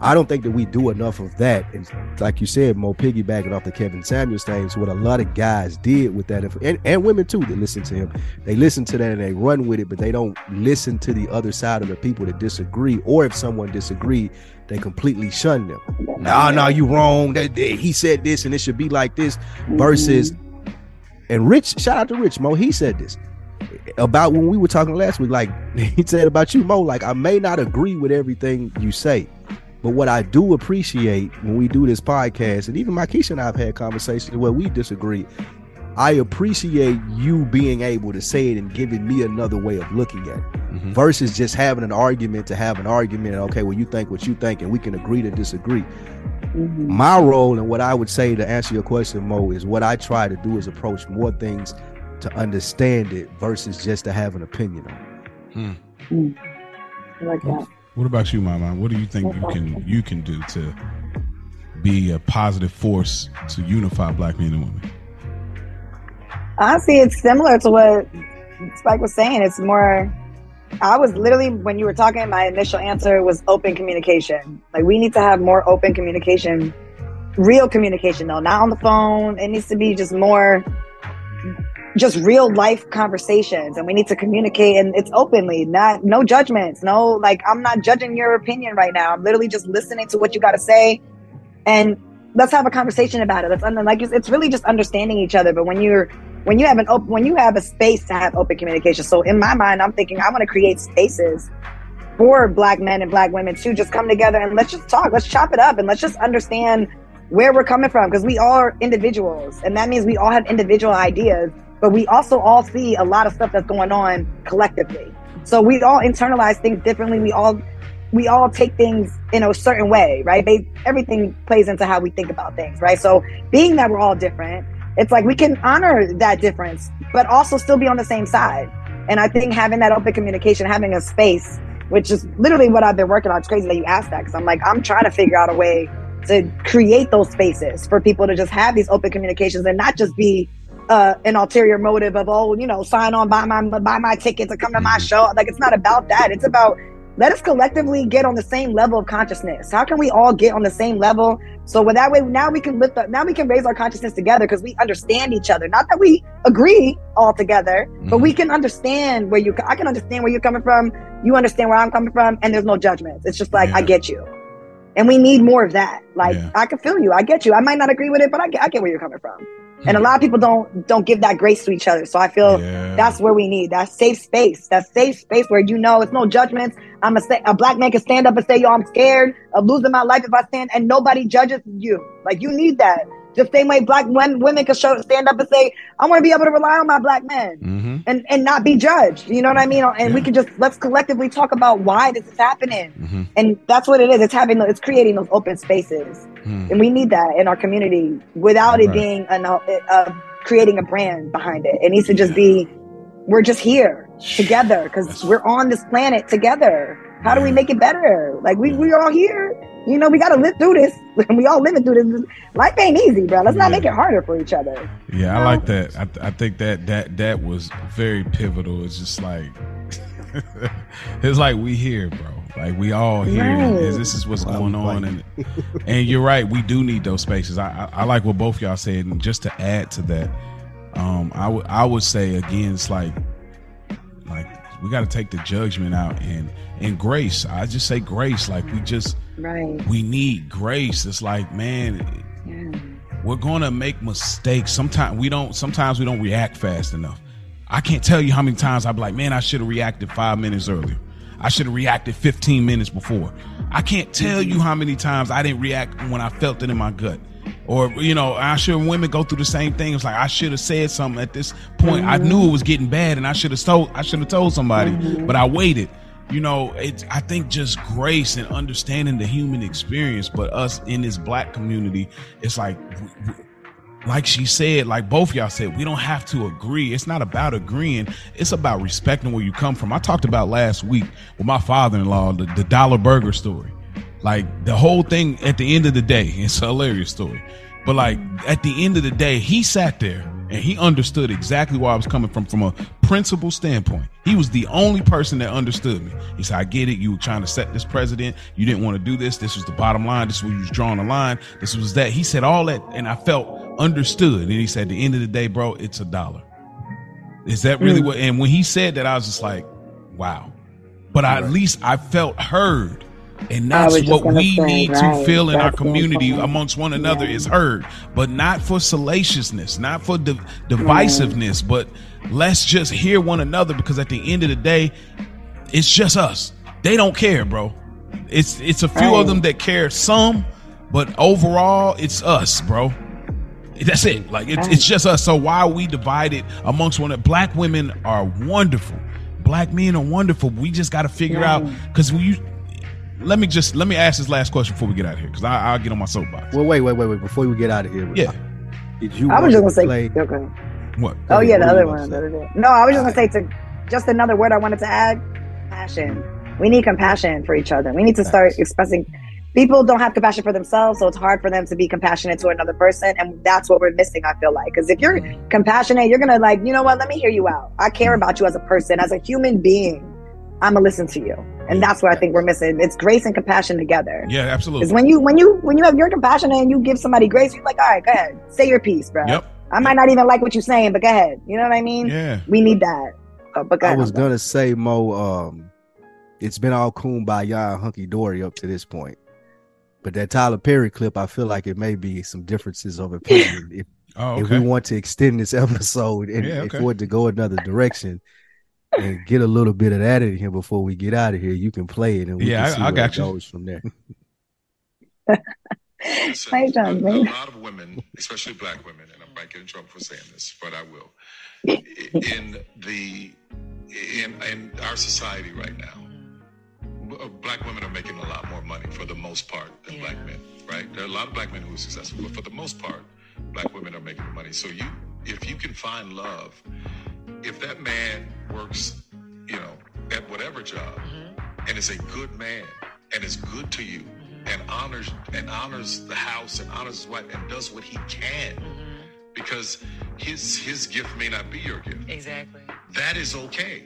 I don't think that we do enough of that. And like you said, Mo, piggybacking off the Kevin Samuels thing, is what a lot of guys did with that, and, and women too that listen to him. They listen to that and they run with it, but they don't listen to the other side of the people that disagree. Or if someone disagree, they completely shun them. No, no, you wrong. That, that- he said this and it should be like this. Versus, and Rich, shout out to Rich Mo. He said this about when we were talking last week. Like <laughs> he said about you, Mo. Like I may not agree with everything you say, but what I do appreciate when we do this podcast, and even Mykesha and I have had conversations where we disagree. I appreciate you being able to say it and giving me another way of looking at it Mhm. versus just having an argument to have an argument. Okay, well, you think what you think, and we can agree to disagree. Mhm. My role and what I would say to answer your question, Mo, is what I try to do is approach more things to understand it versus just to have an opinion on it. I like that. What about you, Mama? What do you think you can you can do to be a positive force to unify black men and women? Honestly, it's similar to what Spike was saying. It's more. I was literally when you were talking, my initial answer was open communication. Like we need to have more open communication, real communication though, not on the phone. It needs to be just more, just real life conversations, and we need to communicate, and it's openly, not no judgments, no like I'm not judging your opinion right now. I'm literally just listening to what you got to say, and let's have a conversation about it. Let's like it's, it's really just understanding each other. But when you're when you have an open when you have a space to have open communication so in my mind i'm thinking i want to create spaces for black men and black women to just come together and let's just talk let's chop it up and let's just understand where we're coming from because we all are individuals and that means we all have individual ideas but we also all see a lot of stuff that's going on collectively. So we all internalize things differently. We all we all take things in a certain way, right? They, everything plays into how we think about things, right? So being that we're all different, it's like we can honor that difference, but also still be on the same side. And I think having that open communication, having a space, which is literally what I've been working on. It's crazy that you asked that because I'm like, I'm trying to figure out a way to create those spaces for people to just have these open communications and not just be uh, an ulterior motive of oh you know sign on buy my buy my ticket to come to my show like it's not about that it's about let us collectively get on the same level of consciousness. How can we all get on the same level? So with that way now we can lift up now we can raise our consciousness together because we understand each other. Not that we agree all together mm-hmm. but we mm-hmm. can understand where you i can understand where you're coming from. You understand where i'm coming from and there's no judgments it's just like yeah. i get you. And we need more of that. Like yeah. i can feel you. I get you. I might not agree with it but i get, I get where you're coming from and a lot of people don't don't give that grace to each other. So i feel yeah. that's where we need that safe space that safe space where you know it's no judgments. I'm a, a black man can stand up and say yo i'm scared of losing my life if i stand and nobody judges you. Like you need that the same way black women, women can show, stand up and say, I want to be able to rely on my black men mm-hmm. and, and not be judged. You know what I mean? And yeah. we can just, let's collectively talk about why this is happening. Mm-hmm. And that's what it is. It's having, it's creating those open spaces. Mm. And we need that in our community without right. it being a, a, creating a brand behind it. It needs to just yeah. be, we're just here together because we're on this planet together. How do we make it better? Like we, we're all here you know, we got to live through this. <laughs> we all living through this. Life ain't easy, bro. Let's not make it harder for each other. Yeah, I like that. I, I think that that that was very pivotal. It's just like <laughs> it's like we here, bro. Like we all here. Right. This is what's going on, and and you're right. We do need those spaces. I, I, I like what both y'all said, and just to add to that, um, I would I would say again, it's like like we got to take the judgment out and and grace. I just say grace. Like we just right. We need grace. It's like man, yeah. we're gonna make mistakes. Sometimes we don't. Sometimes we don't react fast enough. I can't tell you how many times I'd be like, man, I should have reacted five minutes earlier. I should have reacted 15 minutes before. I can't tell mm-hmm. you how many times I didn't react when I felt it in my gut. Or, you know, I'm sure women go through the same thing. It's like I should have said something at this point. Mm-hmm. I knew it was getting bad and I should have told I should have told somebody, mm-hmm. but I waited you know it's i think just grace and understanding the human experience but us in this black community it's like like she said like both y'all said we don't have to agree it's not about agreeing it's about respecting where you come from i talked about last week with my father-in-law the, the dollar burger story like the whole thing at the end of the day it's a hilarious story but like at the end of the day he sat there and he understood exactly where I was coming from from a principle standpoint. He was the only person that understood me. He said, "I get it. You were trying to set this president. You didn't want to do this. This was the bottom line. This was where you was drawing a line. This was that." He said all that, and I felt understood. And he said, "At the end of the day, bro, it's a dollar." Is that really mm. what? And when he said that, I was just like, "Wow." But I, at least I felt heard and that's what we say, need right. to feel in our community amongst one another yeah. is heard, but not for salaciousness, not for di- divisiveness, yeah. but let's just hear one another because at the end of the day, it's just us. They don't care, bro. It's it's a few right. of them that care some, but overall, it's us, bro. That's it. Like it's, right. it's just us. So why are we divided amongst one? Black women are wonderful. Black men are wonderful. We just got to figure out because we let me just let me ask this last question before we get out of here because I'll get on my soapbox. Well, wait, wait, wait, wait. Before we get out of here, yeah. Uh, did you? I was just gonna say. Play... Okay. What? Oh yeah, the other one. No, I was just gonna say to just another word I wanted to add: passion. We need compassion for each other. We need to start expressing. People don't have compassion for themselves, so it's hard for them to be compassionate to another person, and that's what we're missing. I feel like because if you're mm. compassionate, you're gonna like, you know what? Let me hear you out. I care about you as a person, as a human being. I'm gonna listen to you and that's what I think we're missing. It's grace and compassion together. Yeah, absolutely. Because when you when you when you have your compassion and you give somebody grace, you're like, all right, go ahead, say your piece, bro. Yep. I might not even like what you're saying, but go ahead. You know what I mean? Yeah. We need that. Uh, but I was gonna say, Mo. Um, it's been all kumbaya hunky dory up to this point, but that Tyler Perry clip, I feel like it may be some differences of opinion. <laughs> if oh, okay. if we want to extend this <laughs> episode and, yeah, okay. and for it to go another direction and get a little bit of that in here before we get out of here. You can play it, and we yeah, can see I, I got you. goes from there. Hi, John. A, a lot of women, especially black women, and I'm might get in trouble for saying this, but I will. In the in in our society right now, uh, black women are making a lot more money for the most part than black men. Right? There are a lot of black men who are successful, but for the most part, black women are making money. So you, if you can find love, if that man works, you know, at whatever job, mm-hmm. and is a good man and is good to you mm-hmm. and honors and honors the house and honors his wife and does what he can mm-hmm. because his his gift may not be your gift. Exactly. that is okay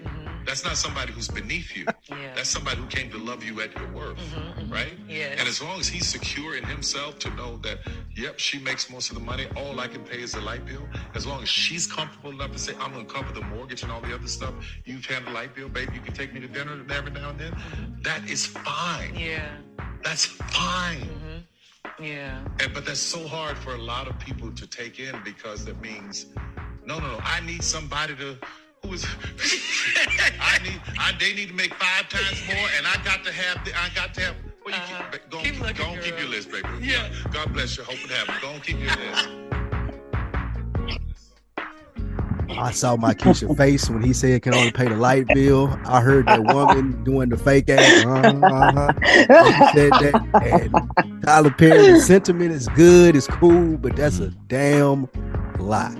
that's not somebody who's beneath you <laughs> Yeah. that's somebody who came to love you at your worth mm-hmm, mm-hmm. right Yes. and as long as he's secure in himself to know that yep she makes most of the money all i can pay is the light bill as long as she's comfortable enough to say i'm going to cover the mortgage and all the other stuff you've handled the light bill baby you can take me to dinner every now and then mm-hmm. that is fine Yeah. that's fine Yeah. and, but that's so hard for a lot of people to take in because that means, no, no, no. I need somebody to who is. <laughs> I need. I, they need to make five times more, and I got to have. The, I got to have. Well, you Uh-huh. keep, go, Keep keep, looking, go on, keep your list, baby. Yeah. God bless you. Hope it happens. Go on, keep your list. I saw Mykesha face when he said can only pay the light bill. I heard that woman <laughs> doing the fake ass. Uh-huh, uh-huh. Said that. And Tyler Perry's sentiment is good, it's cool, but that's a damn lie.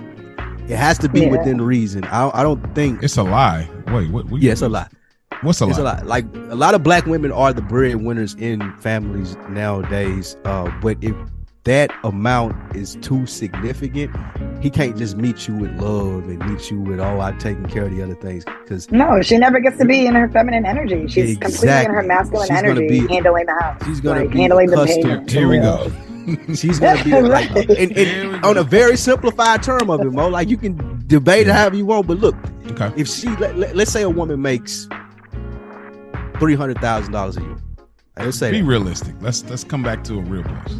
It has to be Yeah. within reason. I, I don't think. It's a lie. Wait, what? what Yeah, it's a lie. What's a lie? It's a lot. Like a lot of black women are the breadwinners in families nowadays. Uh, but if that amount is too significant, he can't just meet you with love and meet you with oh, I've taken care of the other things. Because No, she never gets to be in her feminine energy. She's completely in her Exactly. masculine She's gonna energy, be- handling the house. she's gonna like, be handling the accustomed pain. Here we go. <laughs> she's gonna be like, Right. and, and on a very simplified term of it, Mo. Like you can debate it however you want, but look, Okay. if she let, let, us say a woman makes three hundred thousand dollars a year. Let's say Be that. realistic. Let's let's come back to a real place.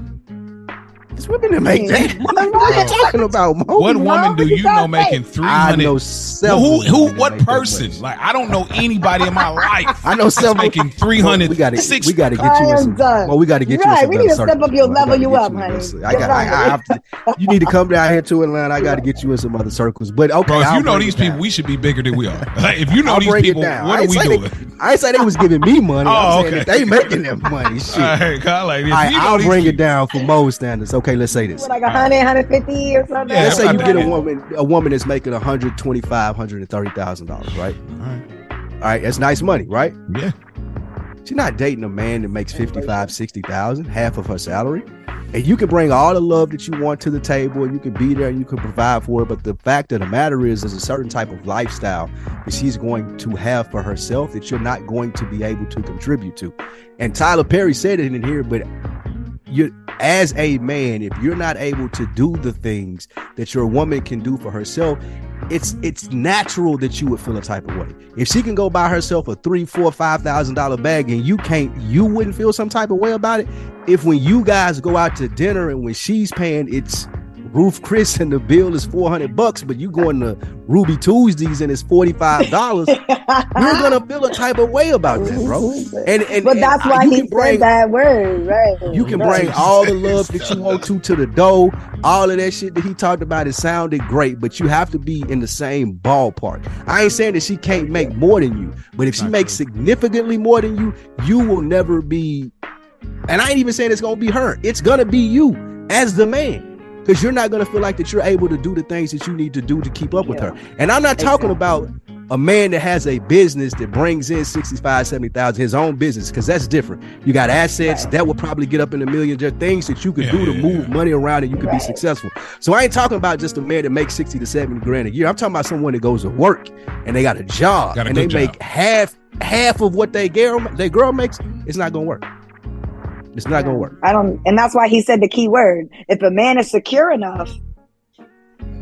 It's women that make that. What are you talking about, Mo? What woman do you you know making say? three I know hundred? several. Who? Who? What person? Like I don't know anybody in my <laughs> life. I know that's several making three hundred. We got to. six. We got to get I you some. Well, we got to get you in Right, we need to step up your level you up, in honey. I got. I, I have to, <laughs> you need to come down here to Atlanta. I got to get you in some other circles. But okay, Bro, if you know these people, we should be bigger than we are. <laughs> If you know these people, what are we doing? I ain't say they was giving me money. Oh, okay. they making that money. Shit. All right, like, if All right, you know I'll bring it down for Mo's standards. Okay, let's say this. Like 100, 150 or something? Yeah, Let's say you get a woman, a woman that's making 125, 130 thousand dollars, right? All right. All right, that's nice money, right? Yeah. She's not dating a man that makes 55, 60,000, half of her salary. And you can bring all the love that you want to the table and you can be there and you can provide for her. But the fact of the matter is, there's a certain type of lifestyle that she's going to have for herself that you're not going to be able to contribute to. And Tyler Perry said it in here, but you as a man, if you're not able to do the things that your woman can do for herself, it's it's natural that you would feel a type of way. If she can go buy herself a three, four, five thousand dollar bag and you can't, you wouldn't feel some type of way about it. If when you guys go out to dinner and when she's paying, it's Ruth Chris and the bill is four hundred bucks, but you going to Ruby Tuesdays and it's forty five dollars, <laughs> you're gonna feel a type of way about that, bro. <laughs> And and but that's I- why you he can bring- said that word, right? you can right. bring all the love that you want to to the dough. All of that shit that he talked about, it sounded great, but you have to be in the same ballpark. I ain't saying that she can't make more than you, but if she Not makes true. significantly more than you, you will never be. And I ain't even saying it's gonna be her. It's gonna be you as the man. Because you're not gonna feel like that you're able to do the things that you need to do to keep up with her. And I'm not talking about a man that has a business that brings in 65, 70,000, his own business, because that's different. You got assets that will probably get up in a million, just things that you can Yeah, do to yeah, move yeah. money around and you can be successful. So I ain't talking about just a man that makes 60 to 70 grand a year. I'm talking about someone that goes to work and they got a job Got a and they good make half half of what they girl their girl makes. It's not gonna work. It's not gonna work. I don't, and that's why he said the key word. If a man is secure enough,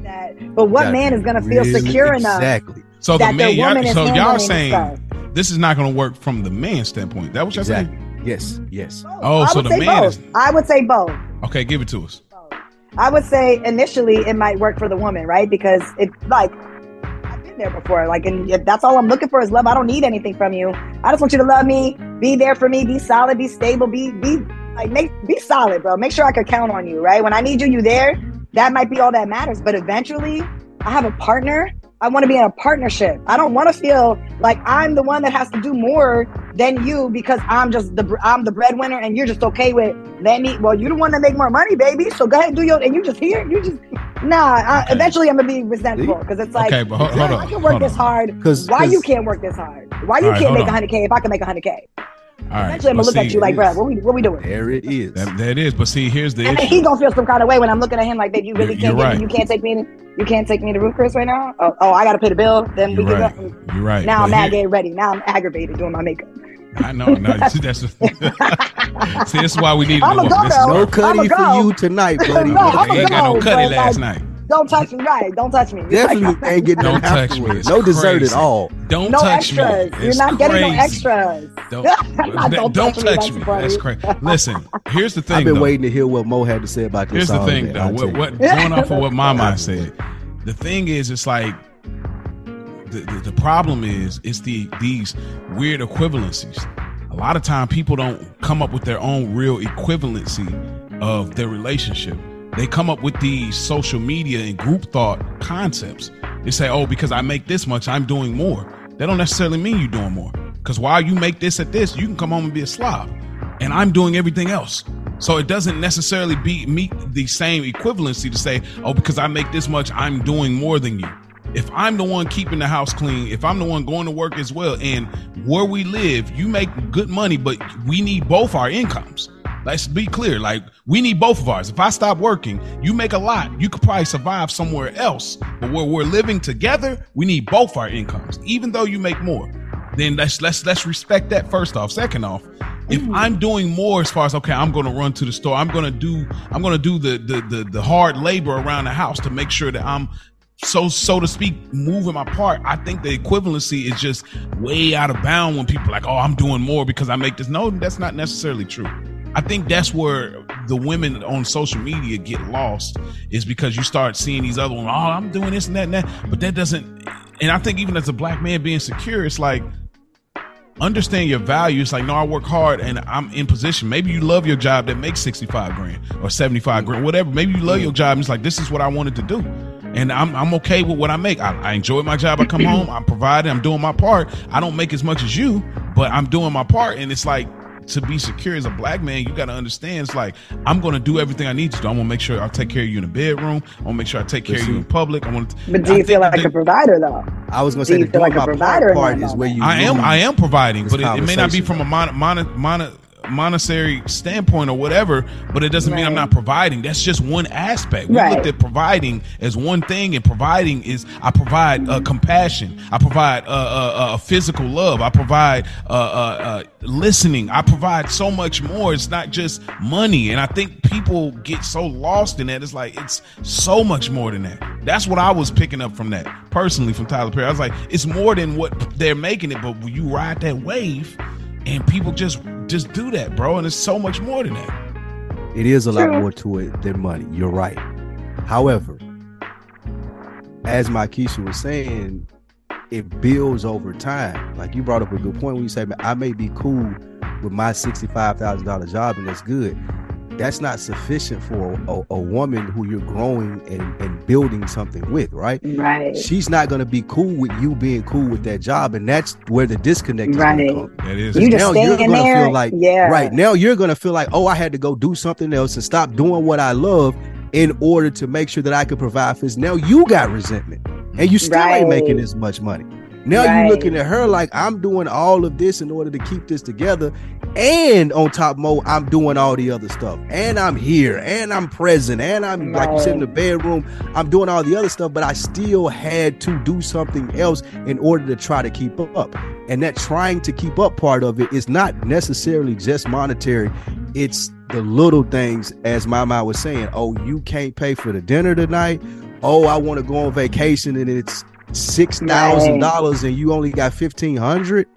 that, but what Gotta man is going to feel really- secure enough Exactly. So the man, y'all, is so y'all saying stuff? this is not going to work from the man standpoint. That what y'all Exactly. saying? Yes. Yes. Oh, I so the man both. is I would say both. okay. Give it to us. I would say initially it might work for the woman, right? Because it like I've been there before. Like, and if that's all I'm looking for is love. I don't need anything from you. I just want you to love me, be there for me, be solid, be stable, be be like make be solid, bro. Make sure I could count on you, right? When I need you, you there. that might be all that matters. But eventually, I have a partner. I want to be in a partnership. I don't want to feel like I'm the one that has to do more than you because I'm just the I'm the breadwinner and you're just okay with let me. Well, you're the one that make more money, baby. So go ahead and do your and you just here. You just nah. I, Okay. eventually, I'm gonna be resentful because it's like Okay, but hold, hold I can work hold this on. hard. 'Cause- Why 'cause- you can't work this hard? Why you All right, can't make on. 100k if I can make 100k? All right. Eventually, I'm gonna look at you like, it bro, what we what we doing? There it is. That, that is, but see, here's the And issue. he gonna feel some kind of way when I'm looking at him like, babe, you really You're- can't you're right. You can't take me. To, you can't take me to Ruth Chris right now. Oh, oh, I gotta pay the bill. Then You're we get right. up. You're right. Now But I'm mad here- getting ready. Now I'm aggravated doing my makeup. I know. No, see, that's <laughs> see, this is why we need I'ma go This is no cutty I'ma for you tonight, <laughs> buddy. No, I'ma ain't got no go, cutty last night. Don't touch me, right? Don't touch me. Definitely Like, ain't getting Don't no touch me. It's No dessert at all. Don't no touch me. extras. You're It's not getting no extras. Don't, <laughs> Don't don't, touch me, touch that's me. That's crazy. Listen, here's the <laughs> thing. I've been though. waiting to hear what Mo had to say about this Here's the thing, man. though. What, what going off of what Mama said, the thing is, it's like the, the the problem is it's the these weird equivalencies. A lot of time, people don't come up with their own real equivalency of their relationship. They come up with these social media and group thought concepts. They say, "Oh, because I make this much, I'm doing more." That don't necessarily mean you're doing more. Because while you make this at this, you can come home and be a slob, and I'm doing everything else. So it doesn't necessarily be meet the same equivalency to say, "Oh, because I make this much, I'm doing more than you." If I'm the one keeping the house clean, if I'm the one going to work as well, and where we live, you make good money, but we need both our incomes. Let's be clear. Like we need both of ours. If I stop working, you make a lot. You could probably survive somewhere else. But where we're living together, we need both our incomes, even though you make more. Then let's let's let's respect that first off. Second off, if I'm doing more as far as okay, I'm gonna run to the store. I'm gonna do I'm gonna do the the the, the hard labor around the house to make sure that I'm so so to speak moving my part i think the equivalency is just way out of bound when people are like oh i'm doing more because i make this no that's not necessarily true i think that's where the women on social media get lost is because you start seeing these other ones oh i'm doing this and that and that but that doesn't and i think even as a black man being secure it's like understand your value. It's like, no, I work hard and I'm in position. Maybe you love your job that makes 65 grand or 75 grand, whatever. Maybe you love your job and it's like, this is what I wanted to do. And I'm, I'm okay with what I make. I, I enjoy my job. I come <clears throat> home, I'm providing, I'm doing my part. I don't make as much as you, but I'm doing my part. And it's like, to be secure as a black man, you got to understand. It's like I'm going to do everything I need to do. I'm going to make sure I take care of you in the bedroom. I'm going to make sure I take care of you in public. I want to. But do you feel like a provider though? I was gonna Do say you the feel like a provider part, part that is where you. I am I am providing, but it, it may not be from a mon, mon, mon, monetary standpoint or whatever. But it doesn't mean I'm not providing. That's just one aspect. We Right. looked at providing as one thing, and providing is I provide uh, compassion. I provide uh, uh, uh, physical love. I provide uh, uh, uh, listening. I provide so much more. It's not just money, and I think people get so lost in that. It's like it's so much more than that. That's what I was picking up from that personally from Tyler Perry. I was like, it's more than what they're making it, but when you ride that wave, and people just just do that, bro, and it's so much more than that. It is a lot more to it than money. You're right. However, as Mykesha was saying, it builds over time. Like you brought up a good point when you say, "Man, I may be cool with my sixty-five thousand dollar job, and that's good." That's not sufficient for a, a woman who you're growing and, and building something with, right? Right. She's not going to be cool with you being cool with that job, and that's where the disconnect is Right. come. That is You just now staying you're gonna there, feel like yeah. right now you're gonna feel like oh I had to go do something else and stop doing what I love in order to make sure that I could provide for this. Now you got resentment and you still ain't making Right. as much money. Now Right. you're looking at her like I'm doing all of this in order to keep this together. And on top Mo, I'm doing all the other stuff. And I'm here and I'm present. And I'm like you said in the bedroom, I'm doing all the other stuff, but I still had to do something else in order to try to keep up. And that trying to keep up part of it is not necessarily just monetary. It's the little things, as my mom was saying. Oh, you can't pay for the dinner tonight. Oh, I want to go on vacation and it's six thousand dollars and you only got fifteen hundred.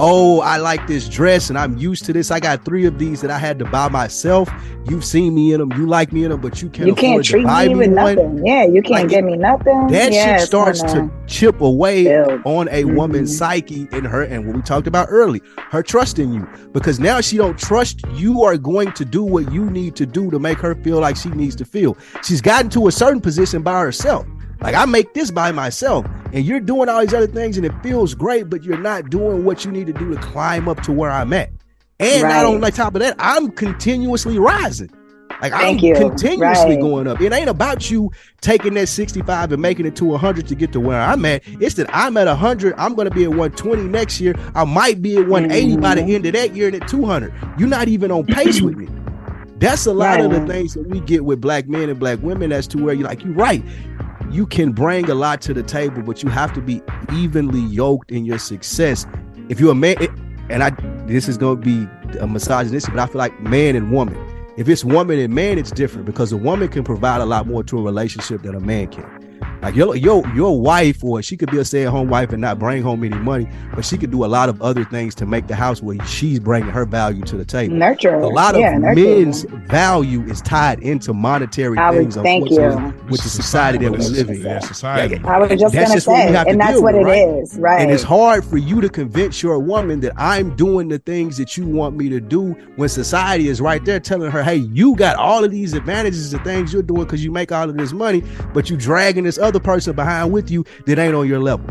Oh, I like this dress and I'm used to this. I got three of these that I had to buy myself. You've seen me in them. You like me in them, but you can't You can't treat me with one. nothing. Yeah, you can't Like, give me nothing. That yeah, shit starts to chip away build. on a woman's Mhm. psyche in her and what we talked about early, her trust in you. Because now she don't trust you are going to do what you need to do to make her feel like she needs to feel. She's gotten to a certain position by herself. Like I make this by myself, and you're doing all these other things, and it feels great, but you're not doing what you need to do to climb up to where I'm at. And not Right. on like top of that, I'm continuously rising. Like Thank I'm you. continuously Right. going up. It ain't about you taking that 65 and making it to 100 to get to where I'm at. It's that I'm at 100. I'm going to be at 120 next year. I might be at 180 by the Mhm. end of that year and at 200. You're not even on pace with me. That's a lot of the things that we get with black men and black women. That's to where you're like, you're right. You can bring a lot to the table, but you have to be evenly yoked in your success. If you're a man, and I, this is going to be a misogynistic, but I feel like man and woman. If it's woman and man, it's different because a woman can provide a lot more to a relationship than a man can. Like your your your wife, or she could be a stay-at-home wife and not bring home any money, but she could do a lot of other things to make the house where she's bringing her value to the table. nurture. A lot of yeah, nurture. men's value is tied into monetary I would- things. thank you. unfortunately, with the society that we This is- live in. Yeah, society. I was just That's gonna just say, and that's what with, it right? is, right? And it's hard for you to convince your woman that I'm doing the things that you want me to do when society is right there telling her, hey, you got all of these advantages and things you're doing because you make all of this money, but you dragging this other person behind with you that ain't on your level.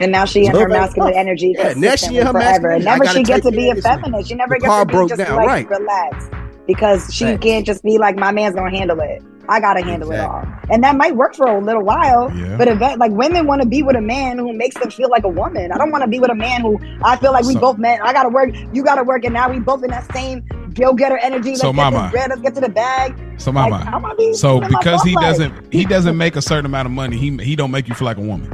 And now she in her masculine energy Yeah, now she in her forever. masculine And energy. Never she gets take to be a of this man. feminist. She never The gets to be just down, like right. relaxed. Because she Facts. can't just be like, my man's gonna handle it. I gotta handle it all. And that might work for a little while. Yeah. But event like women want to be with a man who makes them feel like a woman. I don't want to be with a man who I feel like we So- both men. I gotta work, you gotta work, and now we both in that same go getter energy. Let's So, mama. bread, let's get to the bag. So, mama. Wanna be So because he life. doesn't he <laughs> doesn't make a certain amount of money, he he don't make you feel like a woman.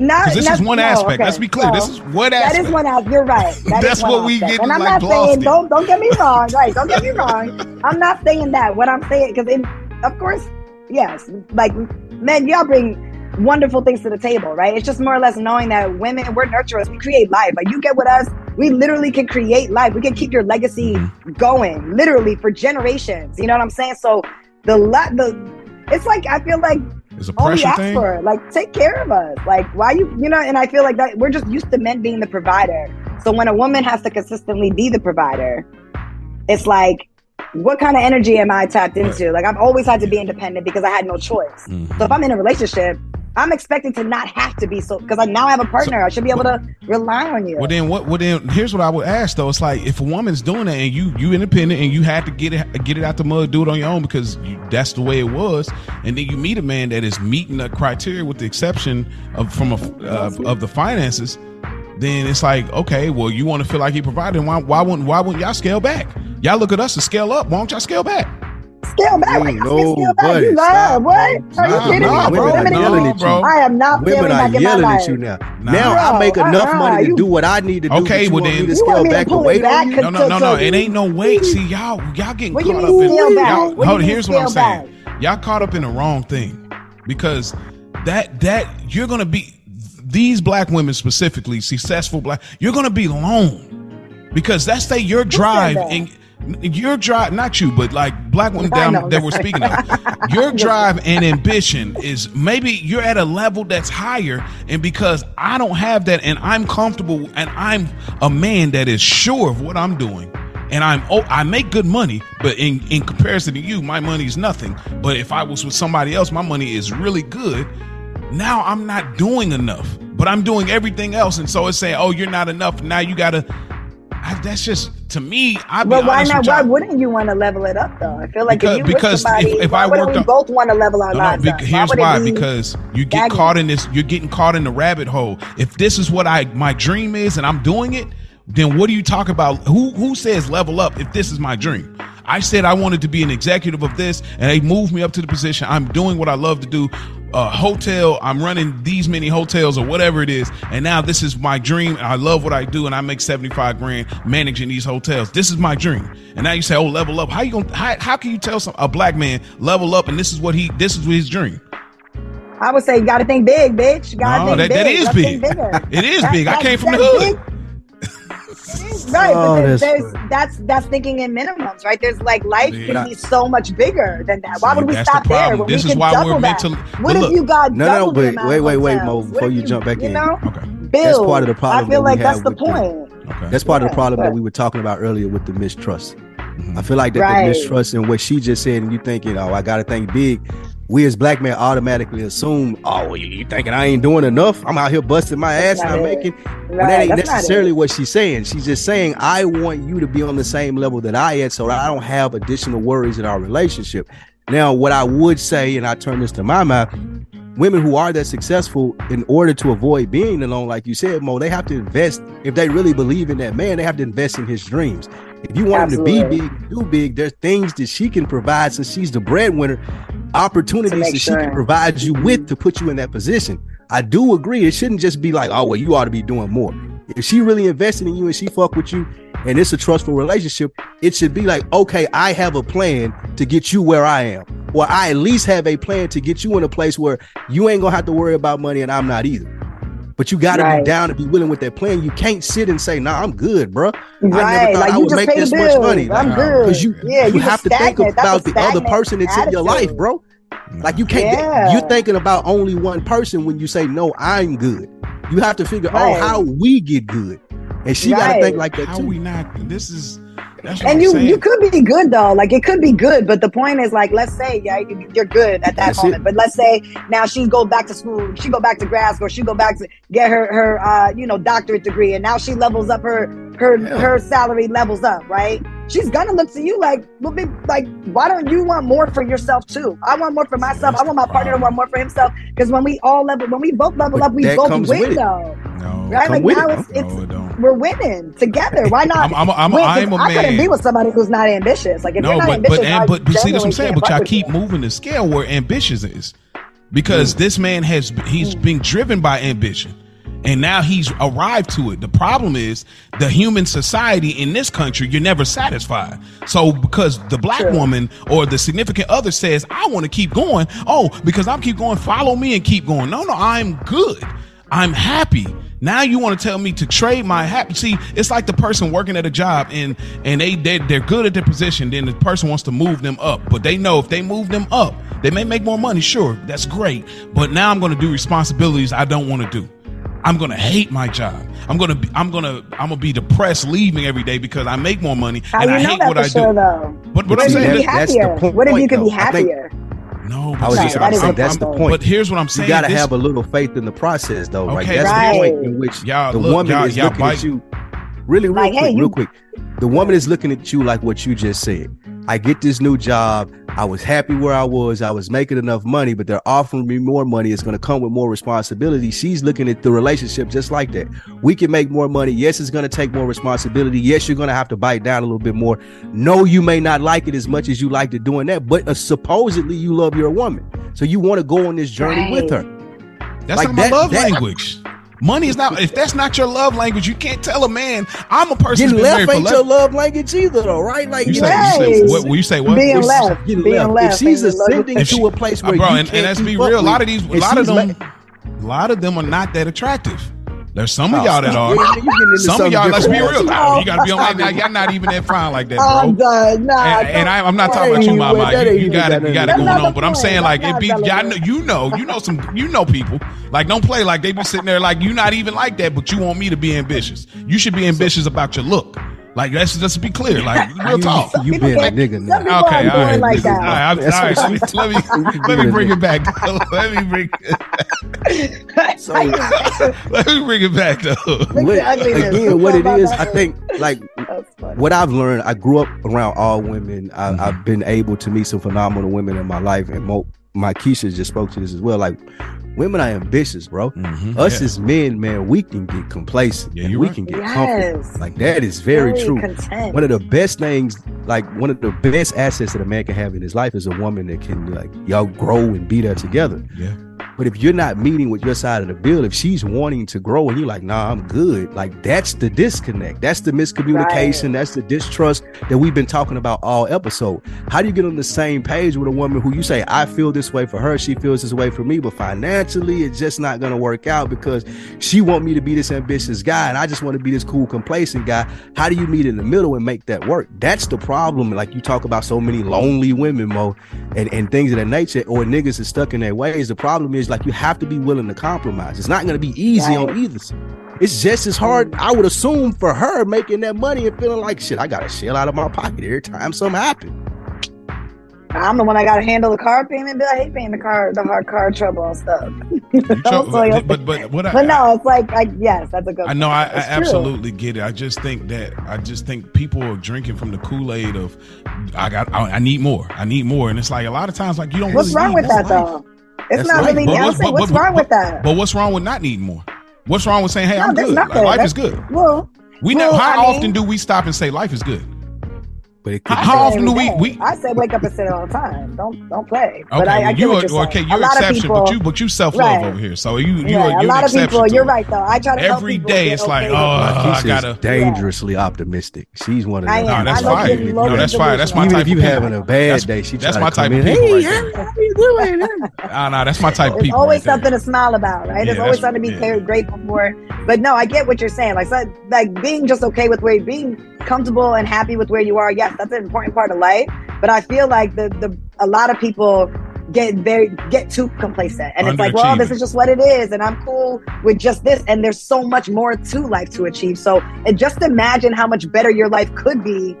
Not, this is one no, aspect. okay. Let's be clear. This is one That aspect. is one aspect. You're right. <laughs> That That's what we get And I'm like not saying don't don't get me wrong. <laughs> Right? Don't get me wrong. I'm not saying that. What I'm saying because of course, yes, like men, y'all bring wonderful things to the table, right? It's just more or less knowing that women, we're nurturers. We create life. Like you get with us, we literally can create life. We can keep your legacy Mm-hmm. going, literally for generations. You know what I'm saying? So the the it's like I feel like It's a all we pressure ask thing. for. Like, take care of us. Like, why you, you know? And I feel like that we're just used to men being the provider. So when a woman has to consistently be the provider, it's like, what kind of energy am I tapped into? Like, I've always had to be independent because I had no choice. Mhm. So if I'm in a relationship, I'm expecting to not have to be so because I now have a partner. I should be able to rely on you. Well then, what? Well then, here's what I would ask though. It's like if a woman's doing that and you you independent and you had to get it get it out the mud, do it on your own because you, that's the way it was, and then you meet a man that is meeting the criteria with the exception of from a uh, of the finances. Then it's like, okay, well, you want to feel like he provided. Why, why wouldn't why wouldn't y'all scale back? Y'all look at us to scale up. Why don't y'all scale back? Scale back. Like, Ain't I can't scale back. nobody You stop. love what? Are you Nah, kidding nah, me? bro. Women are Women- yelling Nah, at you. bro. I am not Women feeling are back in my yelling at you now. Nah. Now I make enough money to you- do what I need to do. Okay, well then- me to You scale want me to back the and it wait back? on you. No, no, no, no. It ain't no weight. See, y'all, y'all getting What do you caught mean up in. scale back? Y'all, What do you hold, mean here's what I'm scale saying. Y'all caught up in the wrong thing because that that you're gonna be these black women specifically, successful black. You're gonna be alone because that's they your drive that? and. Your drive, not you, but like black women that, know. That we're speaking of. <laughs> Your drive and ambition is maybe you're at a level that's higher, and because I don't have that, and I'm comfortable, and I'm a man that is sure of what I'm doing, and I'm oh I make good money, but in in comparison to you, my money is nothing. But if I was with somebody else, my money is really good. Now I'm not doing enough, but I'm doing everything else, and so it's saying, oh, you're not enough. Now you gotta. I, that's just to me. I be But why not? Why wouldn't you want to level it up though? I feel like Because- if you because somebody, if- if I worked we on- both want to level our No, no, lives bec- up? here's why. be Because you get caught in this. You're getting caught in the rabbit hole. If this is what I my dream is, and I'm doing it, then what do you talk about? Who who says level up? If this is my dream, I said I wanted to be an executive of this, and they moved me up to the position. I'm doing what I love to do. A hotel. I'm running these many hotels or whatever it is, and now this is my dream. I love what I do, and I make 75 grand managing these hotels. This is my dream. And now you say, "Oh, level up." How you gonna? How, how can you tell some a black man level up? And this is what he. This is his dream. I would say you got to think big, bitch. You gotta No, think that- that big. is Let's big. bigger. <laughs> It is big. I came from the hood. big- Right, Oh, but there's, that's there's that's that's thinking in minimums, right? There's like life See, can be so much bigger than that. Why See, would we that's the stop there problem. when This we is can why we're double meant that? to- What but if you got No, no, double the wait, wait, wait, wait. Mo, before if you jump back you in. know, Okay. build. part of the problem I feel that like that's the with the- point. Okay. That's part of the Yeah, problem that we were talking about earlier with the mistrust. I mm-hmm. feel like that Right. the mistrust and what she just said, and you thinking, oh, I gotta think big. We as black men automatically assume, oh, you, you thinking I ain't doing enough? I'm out here busting my ass and I'm it. making. But that ain't that's necessarily what she's saying. She's just saying, I want you to be on the same level that I am, so that I don't have additional worries in our relationship. Now, what I would say, and I turn this to my mouth, women who are that successful, in order to avoid being alone, like you said, Mo, they have to invest. If they really believe in that man, they have to invest in his dreams. If you want him to be big, do big, there's things that she can provide since she's the breadwinner, opportunities that she can provide you with to put you in that position. I do agree. It shouldn't just be like, oh, well, you ought to be doing more. If she really invested in you and she fuck with you and it's a trustful relationship, it should be like, okay, I have a plan to get you where I am. Or I at least have a plan to get you in a place where you ain't gonna have to worry about money and I'm not either. But you gotta Right. be down to be willing with that plan. You can't sit and say, nah, I'm good, bro. Right, thought like I you would just make pay this the much bills. money. I'm good. Because you, yeah, you, you have just to think stagnant. That's a about the other person that's in your life, bro. Like you can't. Yeah. You're thinking about only one person when you say no. I'm good. You have to figure oh, Right. out how we get good, and she got to think like that How too. we not? This is. And you saying. you could be good though, like it could be good, but the point is like let's say yeah you- you're good at that That's moment, it. but let's say now she go back to school, she go back to grad school, she go back to get her her uh you know doctorate degree, and now she levels up her her Yeah. her salary levels up, right? She's gonna look to you like well, be like why don't you want more for yourself too? I want more for myself. That's I want my partner to want more for himself because when we all level, when we both level But up, we both win with it. though, no. right? Like now it, it's No, it's it we're winning together. Why not? I'm, I'm, I'm, win? I'm a I couldn't be with somebody who's not ambitious. Like if no, you're not but ambitious, but and, but, but see that's what I'm saying. But y'all keep you. moving the scale where ambitious is, because this man has he's Mm. being driven by ambition, and now he's arrived to it. The problem is the human society in this country. You're never satisfied. So because the black True. woman or the significant other says, "I want to keep going," oh, because I'm keep going, follow me and keep going. No, no, I'm good. I'm happy. Now you want to tell me to trade my happy? See, it's like the person working at a job and and they they they're good at their position. Then the person wants to move them up, but they know if they move them up, they may make more money. Sure, that's great. But now I'm going to do responsibilities I don't want to do. I'm gonna hate my job. I'm gonna be, I'm gonna I'm gonna be depressed leaving every day because I make more money How and I hate what I sure, do. though? But what What I'm saying, could be that- that's the point, What if you could be though. I think- happier? no, I was just that is saying the that's the point. point. But here's what I'm saying: you got to this- have a little faith in the process, though. Like Okay, that's Right. the point in which Y'all, the look, woman y'all- is y'all looking at you. Really, real Like, quick, hey, real you- quick. The woman is looking at you like what you just said. I get this new job. I was happy where I was. I was making enough money, but they're offering me more money. It's going to come with more responsibility. She's looking at the relationship just like that. We can make more money. Yes, it's going to take more responsibility. Yes, you're going to have to bite down a little bit more. No, you may not like it as much as you liked to doing that, but uh, supposedly you love your woman. So you want to go on this journey with her. That's Like not my love that- language. Money is not. If that's not your love language, you can't tell a man. I'm a person Getting who's been left married for ain't 11 your love language either, though, right? Like You you say, know, you say Yes. what? You say what? Being If she's left, getting being left. left, If she's ain't ascending If to a place where bro, you and, can't and let's be real. A lot of these, a lot of she's them, la- a lot of them are not that attractive. There's some of Oh, y'all that are. Yeah, you getting into Some of y'all, let's be real. You gotta be on now. Y'all not even that fine like that, I'm bro. done. Nah, And, and I, I'm not talking about you, mama. You, you got it. You got it going on. But I'm saying, like, it be. Y'all know, you know, you know some, you know people. Like, don't play like they be sitting there like you not even like that, but you want me to be ambitious. You should be ambitious about your look. Like, let's just be clear. Like, <laughs> real talk. You People being a nigga now. Okay, are all born right. like that. right, I'm- That's all right, <laughs> let me <laughs> let me, let me bring it back. Though. Let me bring it. So let me bring it back though. what, again, what it About is, that I think, like what I've learned, I grew up around all women. I, Mm-hmm. I've been able to meet some phenomenal women in my life, and Mo, Mykesha just spoke to this as well. Like, women are ambitious, bro. Mhm, Us yeah. as men, man, we can get complacent Yeah, and we right. can get Yes. comfortable. Like that is very, true. Content. One of the best things, like one of the best assets that a man can have in his life is a woman that can like y'all grow and be there together. Yeah. But if you're not meeting with your side of the bill, if she's wanting to grow and you're like, nah, I'm good, like that's the disconnect. That's the miscommunication. Right. That's the distrust that we've been talking about all episode. How do you get on the same page with a woman who you say, I feel this way for her, she feels this way for me, but financially it's just not gonna work out because she want me to be this ambitious guy and I just want to be this cool, complacent guy. How do you meet in the middle and make that work? That's the problem. Like you talk about so many lonely women, Mo, and, and things of that nature, or niggas is stuck in their ways. The problem is like you have to be willing to compromise. It's not going to be easy right. on either side. It's just as hard, I would assume, for her making that money and feeling like shit. I got to shell out of my pocket every time something happens. I'm the one that got to handle the car payment bill. I hate paying the car, the hard car trouble and stuff. <laughs> so, but, but what? I, but no, it's like, like yes, that's a good. I know. I, I absolutely get it. I just think that I just think people are drinking from the Kool Aid of, I got, I, I, need more. I need more, and it's like a lot of times, like you don't. What's really wrong with that life. though? It's That's not really. But, but, what's wrong with that? But what's wrong with not needing more? What's wrong with saying, "Hey, no, I'm good. Like, life is good." Well, we well, know how I often mean, do we stop and say life is good? But it could, how often do we, we? I say wake up and say it all the time. Don't don't play. Okay, but I, I you are okay. You're exception, people, but you but you self love right. over here. So you you yeah, are, a lot of people. You're right though. I try to every day. It's like oh, I gotta dangerously yeah. optimistic. She's one of them. No, that's fine. No, that's fine. That's my Even type. if you having a bad day, she that's my type of people. Hey, how you doing? <laughs> Nah, nah, that's my type of people. Always something to smile about, right? There's always something to be grateful for. But no, I get what you're saying. Like like being just okay with where you being comfortable and happy with where you are. Yes, that's an important part of life. But I feel like the the a lot of people get very get too complacent and it's like well this is just what it is and i'm cool with just this and there's so much more to life to achieve so and just imagine how much better your life could be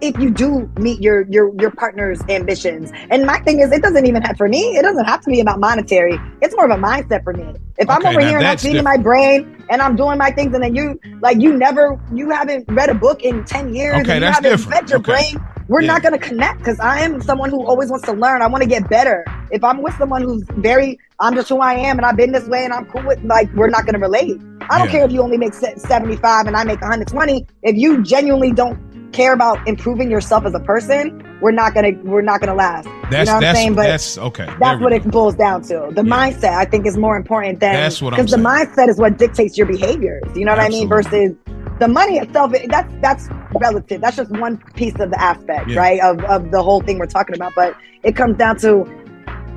if you do meet your your your partner's ambitions. And my thing is, it doesn't even have for me. It doesn't have to be about monetary. It's more of a mindset for me. If okay, I'm over here and I'm feeding my brain and I'm doing my things, and then you like you never you haven't read a book in ten years, okay, and you that's haven't different. fed your okay. brain. We're yeah. not going to connect because I am someone who always wants to learn. I want to get better. If I'm with someone who's very, I'm just who I am and I've been this way and I'm cool with, like, we're not going to relate. I don't yeah. care if you only make 75 and I make 120. If you genuinely don't care about improving yourself as a person, we're not gonna we're not gonna last. That's, you know what I'm saying? But that's okay. That's what go. it boils down to. The yeah. mindset I think is more important than that's what because the mindset is what dictates your behaviors. You know what Absolutely. I mean? Versus the money itself. That's that's relative. That's just one piece of the aspect, yeah. right? Of of the whole thing we're talking about. But it comes down to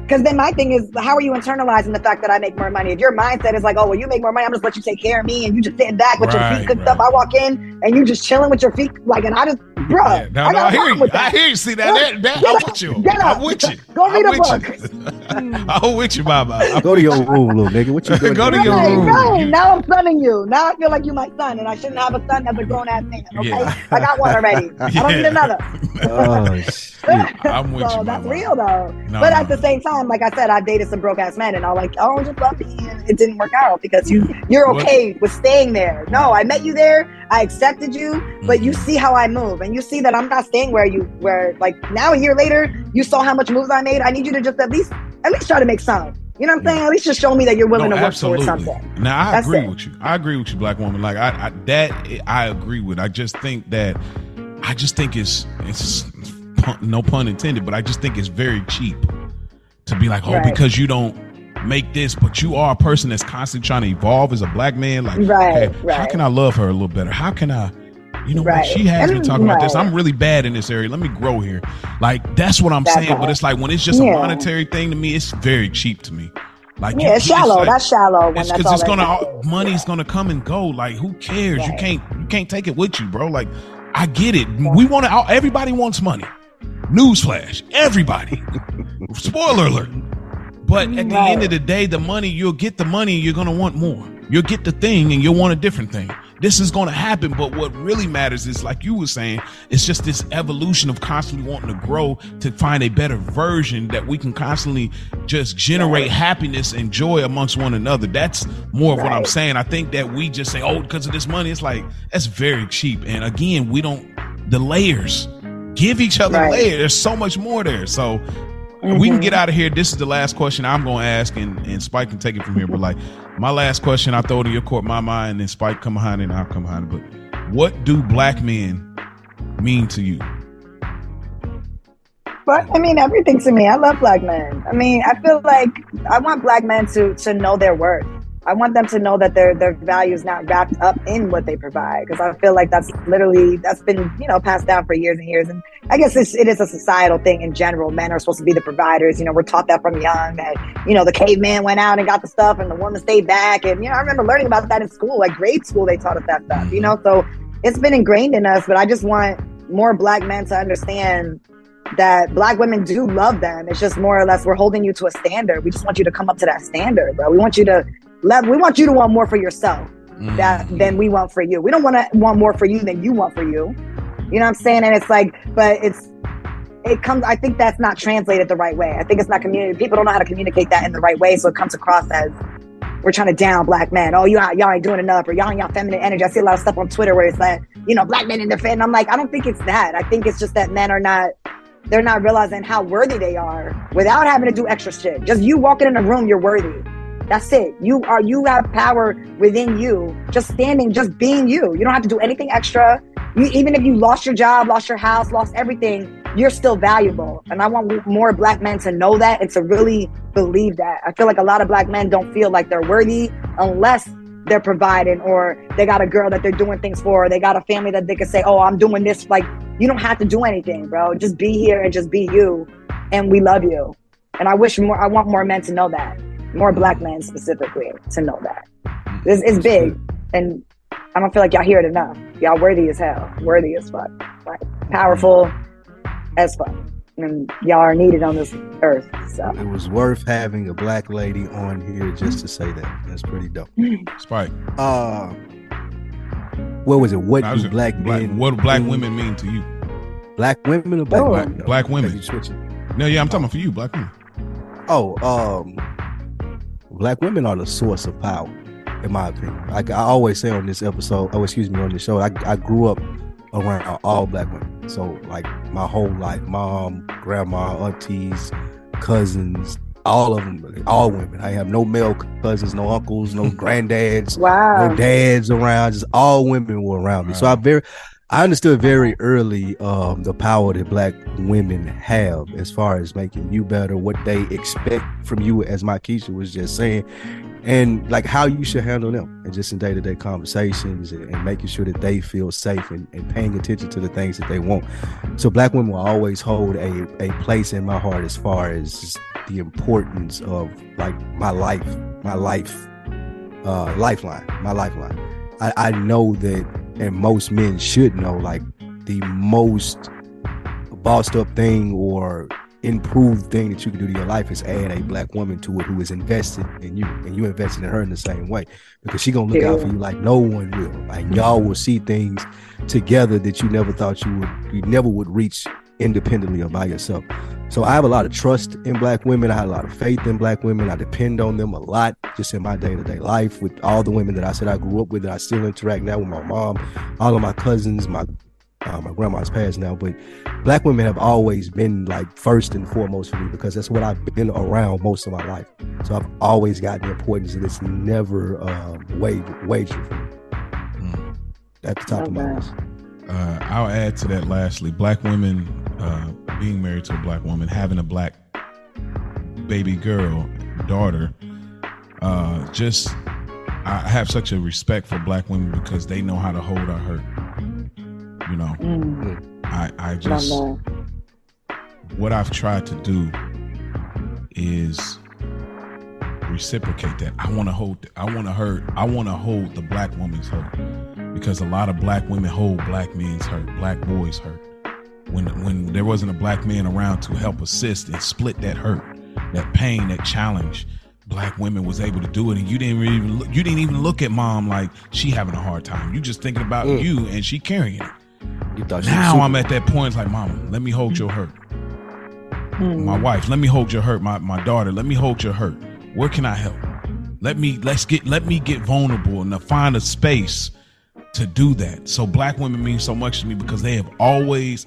because then my thing is, how are you internalizing the fact that I make more money? If your mindset is like, oh, well, you make more money, I'm just let you take care of me, and you just sitting back with right, your feet cooked right. up. I walk in and you just chilling with your feet, like, and I just, bro, yeah, no, I, no, I hear you. I hear you. See that? that, that I'm with you. Get up. I'm with you. Go read I'm a book. <laughs> I'm with you, Mama. Go to your room, little nigga. What you doing? Go to your room. No, now I'm sunning you. Now I feel like you my son, and I shouldn't have a son as a grown ass man. Okay, yeah. I got one already. I don't need <laughs> another. oh, <laughs> <laughs> I'm with so you. That's real though. No, but at the same time, like I said, I dated some broke ass men, and I'm like, oh, just love me, and it didn't work out because you you're okay what? with staying there. No, I met you there, I accepted you, but you mm-hmm. see how I move, and you see that I'm not staying where you where like now a year later, you saw how much moves I made. I need you to just at least at least try to make some. You know what I'm saying? At least just show me that you're willing no, to work absolutely. towards something. Now I That's agree it. with you. I agree with you, black woman. Like I, I that I agree with. I just think that I just think it's it's no pun intended, but I just think it's very cheap to be like, oh, right. because you don't make this, but you are a person that's constantly trying to evolve as a black man. Like, right, hey, right. how can I love her a little better? How can I, you know, right. she has me talking about this. I'm really bad in this area. Let me grow here. Like, that's what I'm that's saying. Right. But it's like when it's just yeah. a monetary thing to me, it's very cheap to me. Like yeah, you, it's shallow. Like, that's shallow. Because it's, it's gonna all, money's gonna come and go. Like who cares? You can't you can't take it with you, bro. Like I get it. We want to. Everybody wants money. Newsflash, everybody. <laughs> Spoiler alert. But at the end of the day, the money, you'll get the money, you're going to want more. You'll get the thing and you'll want a different thing. This is going to happen. But what really matters is, like you were saying, it's just this evolution of constantly wanting to grow to find a better version that we can constantly just generate happiness and joy amongst one another. That's more of what I'm saying. I think that we just say, oh, because of this money, it's like, that's very cheap. And again, we don't, the layers, give each other right. layers. There's so much more there. So mm-hmm. we can get out of here. This is the last question I'm going to ask, and, and Spike can take it from here. But like my last question, I throw it in your court, my mind, and then Spike come behind it, and I'll come behind it. But what do black men mean to you? But I mean, everything to me. I love black men. I mean, I feel like I want black men to to know their worth. I want them to know that their their value is not wrapped up in what they provide because I feel like that's literally that's been you know passed down for years and years and I guess it's, it is a societal thing in general. Men are supposed to be the providers. You know, we're taught that from young that you know the caveman went out and got the stuff and the woman stayed back and you know I remember learning about that in school, like grade school. They taught us that stuff. You mm-hmm. know, so it's been ingrained in us. But I just want more black men to understand that black women do love them. It's just more or less we're holding you to a standard. We just want you to come up to that standard, bro. We want you to love. We want you to want more for yourself mm. that than we want for you. We don't want to want more for you than you want for you. You know what I'm saying? And it's like, but it's it comes. I think that's not translated the right way. I think it's not communicated. People don't know how to communicate that in the right way, so it comes across as we're trying to down black men. Oh, you y'all ain't doing enough, or y'all ain't got feminine energy. I see a lot of stuff on Twitter where it's like, you know, black men in defense. I'm like, I don't think it's that. I think it's just that men are not they're not realizing how worthy they are without having to do extra shit. Just you walking in a room, you're worthy. That's it. You are you have power within you. Just standing, just being you. You don't have to do anything extra. You, even if you lost your job, lost your house, lost everything, you're still valuable. And I want more black men to know that and to really believe that. I feel like a lot of black men don't feel like they're worthy unless they're providing or they got a girl that they're doing things for or they got a family that they can say oh i'm doing this like you don't have to do anything bro. Just be here and just be you. And we love you. And i wish more i want more men to know that. More black men specifically to know that. This is big. and i don't feel like y'all hear it enough. Y'all worthy as hell. Worthy as fuck. Like powerful as fuck and y'all are needed on this earth so It was worth having a black lady on here just to say that. That's pretty dope. <laughs> Spike. Uh, what was it? What was- do black men? what do black do? women mean to you? Black women or black Oh. women? Black women. You switching. No, yeah, I'm talking for you, black women. Oh, um, black women are the source of power, in my opinion. Like I always say on this episode, oh, excuse me, on this show, I, I grew up around all black women. So, like, my whole life, mom, grandma, aunties, cousins, all of them, all women. I have no male cousins, no uncles, no <laughs> granddads, wow no dads around. Just all women were around me. So I very, I understood very early um, the power that black women have as far as making you better, what they expect from you, as Mykesha was just saying, and like how you should handle them, and just in day to day conversations, and, and making sure that they feel safe and, and paying attention to the things that they want. So black women will always hold a, a place in my heart as far as the importance of like my life, my life uh, lifeline, my lifeline. I, I know that, and most men should know, like the most bossed up thing or improved thing that you can do to your life is add a black woman to it who is invested in you, and you invested in her in the same way because she gonna look out for you like no one will. Like y'all will see things together that you never thought you would, you never would reach independently or by yourself. So I have a lot of trust in black women. I have a lot of faith in black women. I depend on them a lot just in my day to day life with all the women that I said I grew up with that I still interact now with my mom, all of my cousins, my uh, my grandma's passed now, but black women have always been like first and foremost for me because that's what I've been around most of my life. So I've always gotten the importance of this never uh, wage wager for me. At the top of my list. Uh, I'll add to that lastly, black women uh, being married to a black woman, having a black baby girl, daughter, uh, just I have such a respect for black women because they know how to hold our hurt. You know, Mm, I, I just what I've tried to do is reciprocate that. I want to hold. I want to hurt. I want to hold the black woman's hurt because a lot of black women hold black men's hurt, black boys hurt. When when there wasn't a black man around to help assist and split that hurt, that pain, that challenge, black women was able to do it, and you didn't even look, you didn't even look at mom like she having a hard time. You just thinking about Mm. you and she carrying it. You thought Now I'm at that point. It's like, mama, let me hold your hurt. Mm. My wife, let me hold your hurt. My my daughter, let me hold your hurt. Where can I help? Let me let's get let me get vulnerable and find a space to do that. So black women mean so much to me because they have always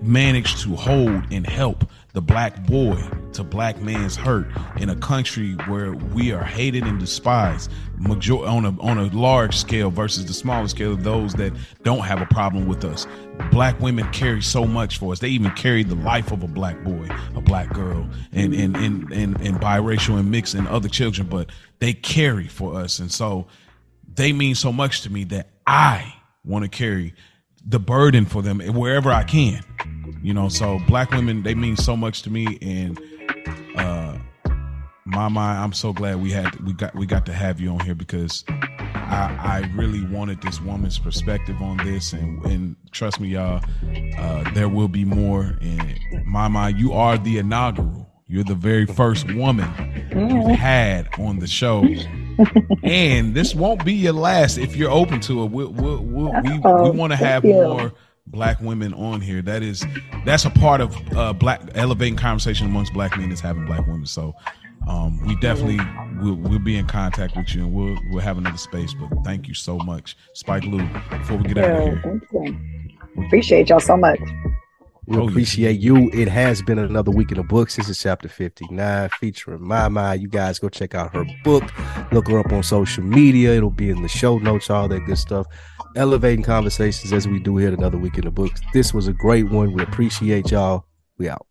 managed to hold and help the black boy to black man's hurt in a country where we are hated and despised major- on a on a large scale versus the smaller scale of those that don't have a problem with us. Black women carry so much for us. They even carry the life of a black boy, a black girl, and and and and, and biracial and mixed and other children, but they carry for us. And so they mean so much to me that I want to carry the burden for them wherever I can. You know, so black women they mean so much to me, and uh, My My, I'm so glad we had we got we got to have you on here because I, I really wanted this woman's perspective on this, and and trust me, y'all, uh, there will be more. And My My, you are the inaugural. You're the very first woman we've had on the show and this won't be your last if you're open to it. We'll, we we Oh, want to have more black women on here. That is that's a part of uh, black elevating conversation amongst black men is having black women. So um, we definitely will we'll be in contact with you and we'll we'll have another space. But thank you so much, Spike Lou. Before we get out of here. Appreciate y'all so much. We oh, appreciate yeah. you. It has been another week in the books. This is chapter 59 featuring My My. You guys go check out her book. Look her up on social media. It'll be in the show notes, all that good stuff. Elevating conversations as we do here another week in the books. This was a great one. We appreciate y'all. We out.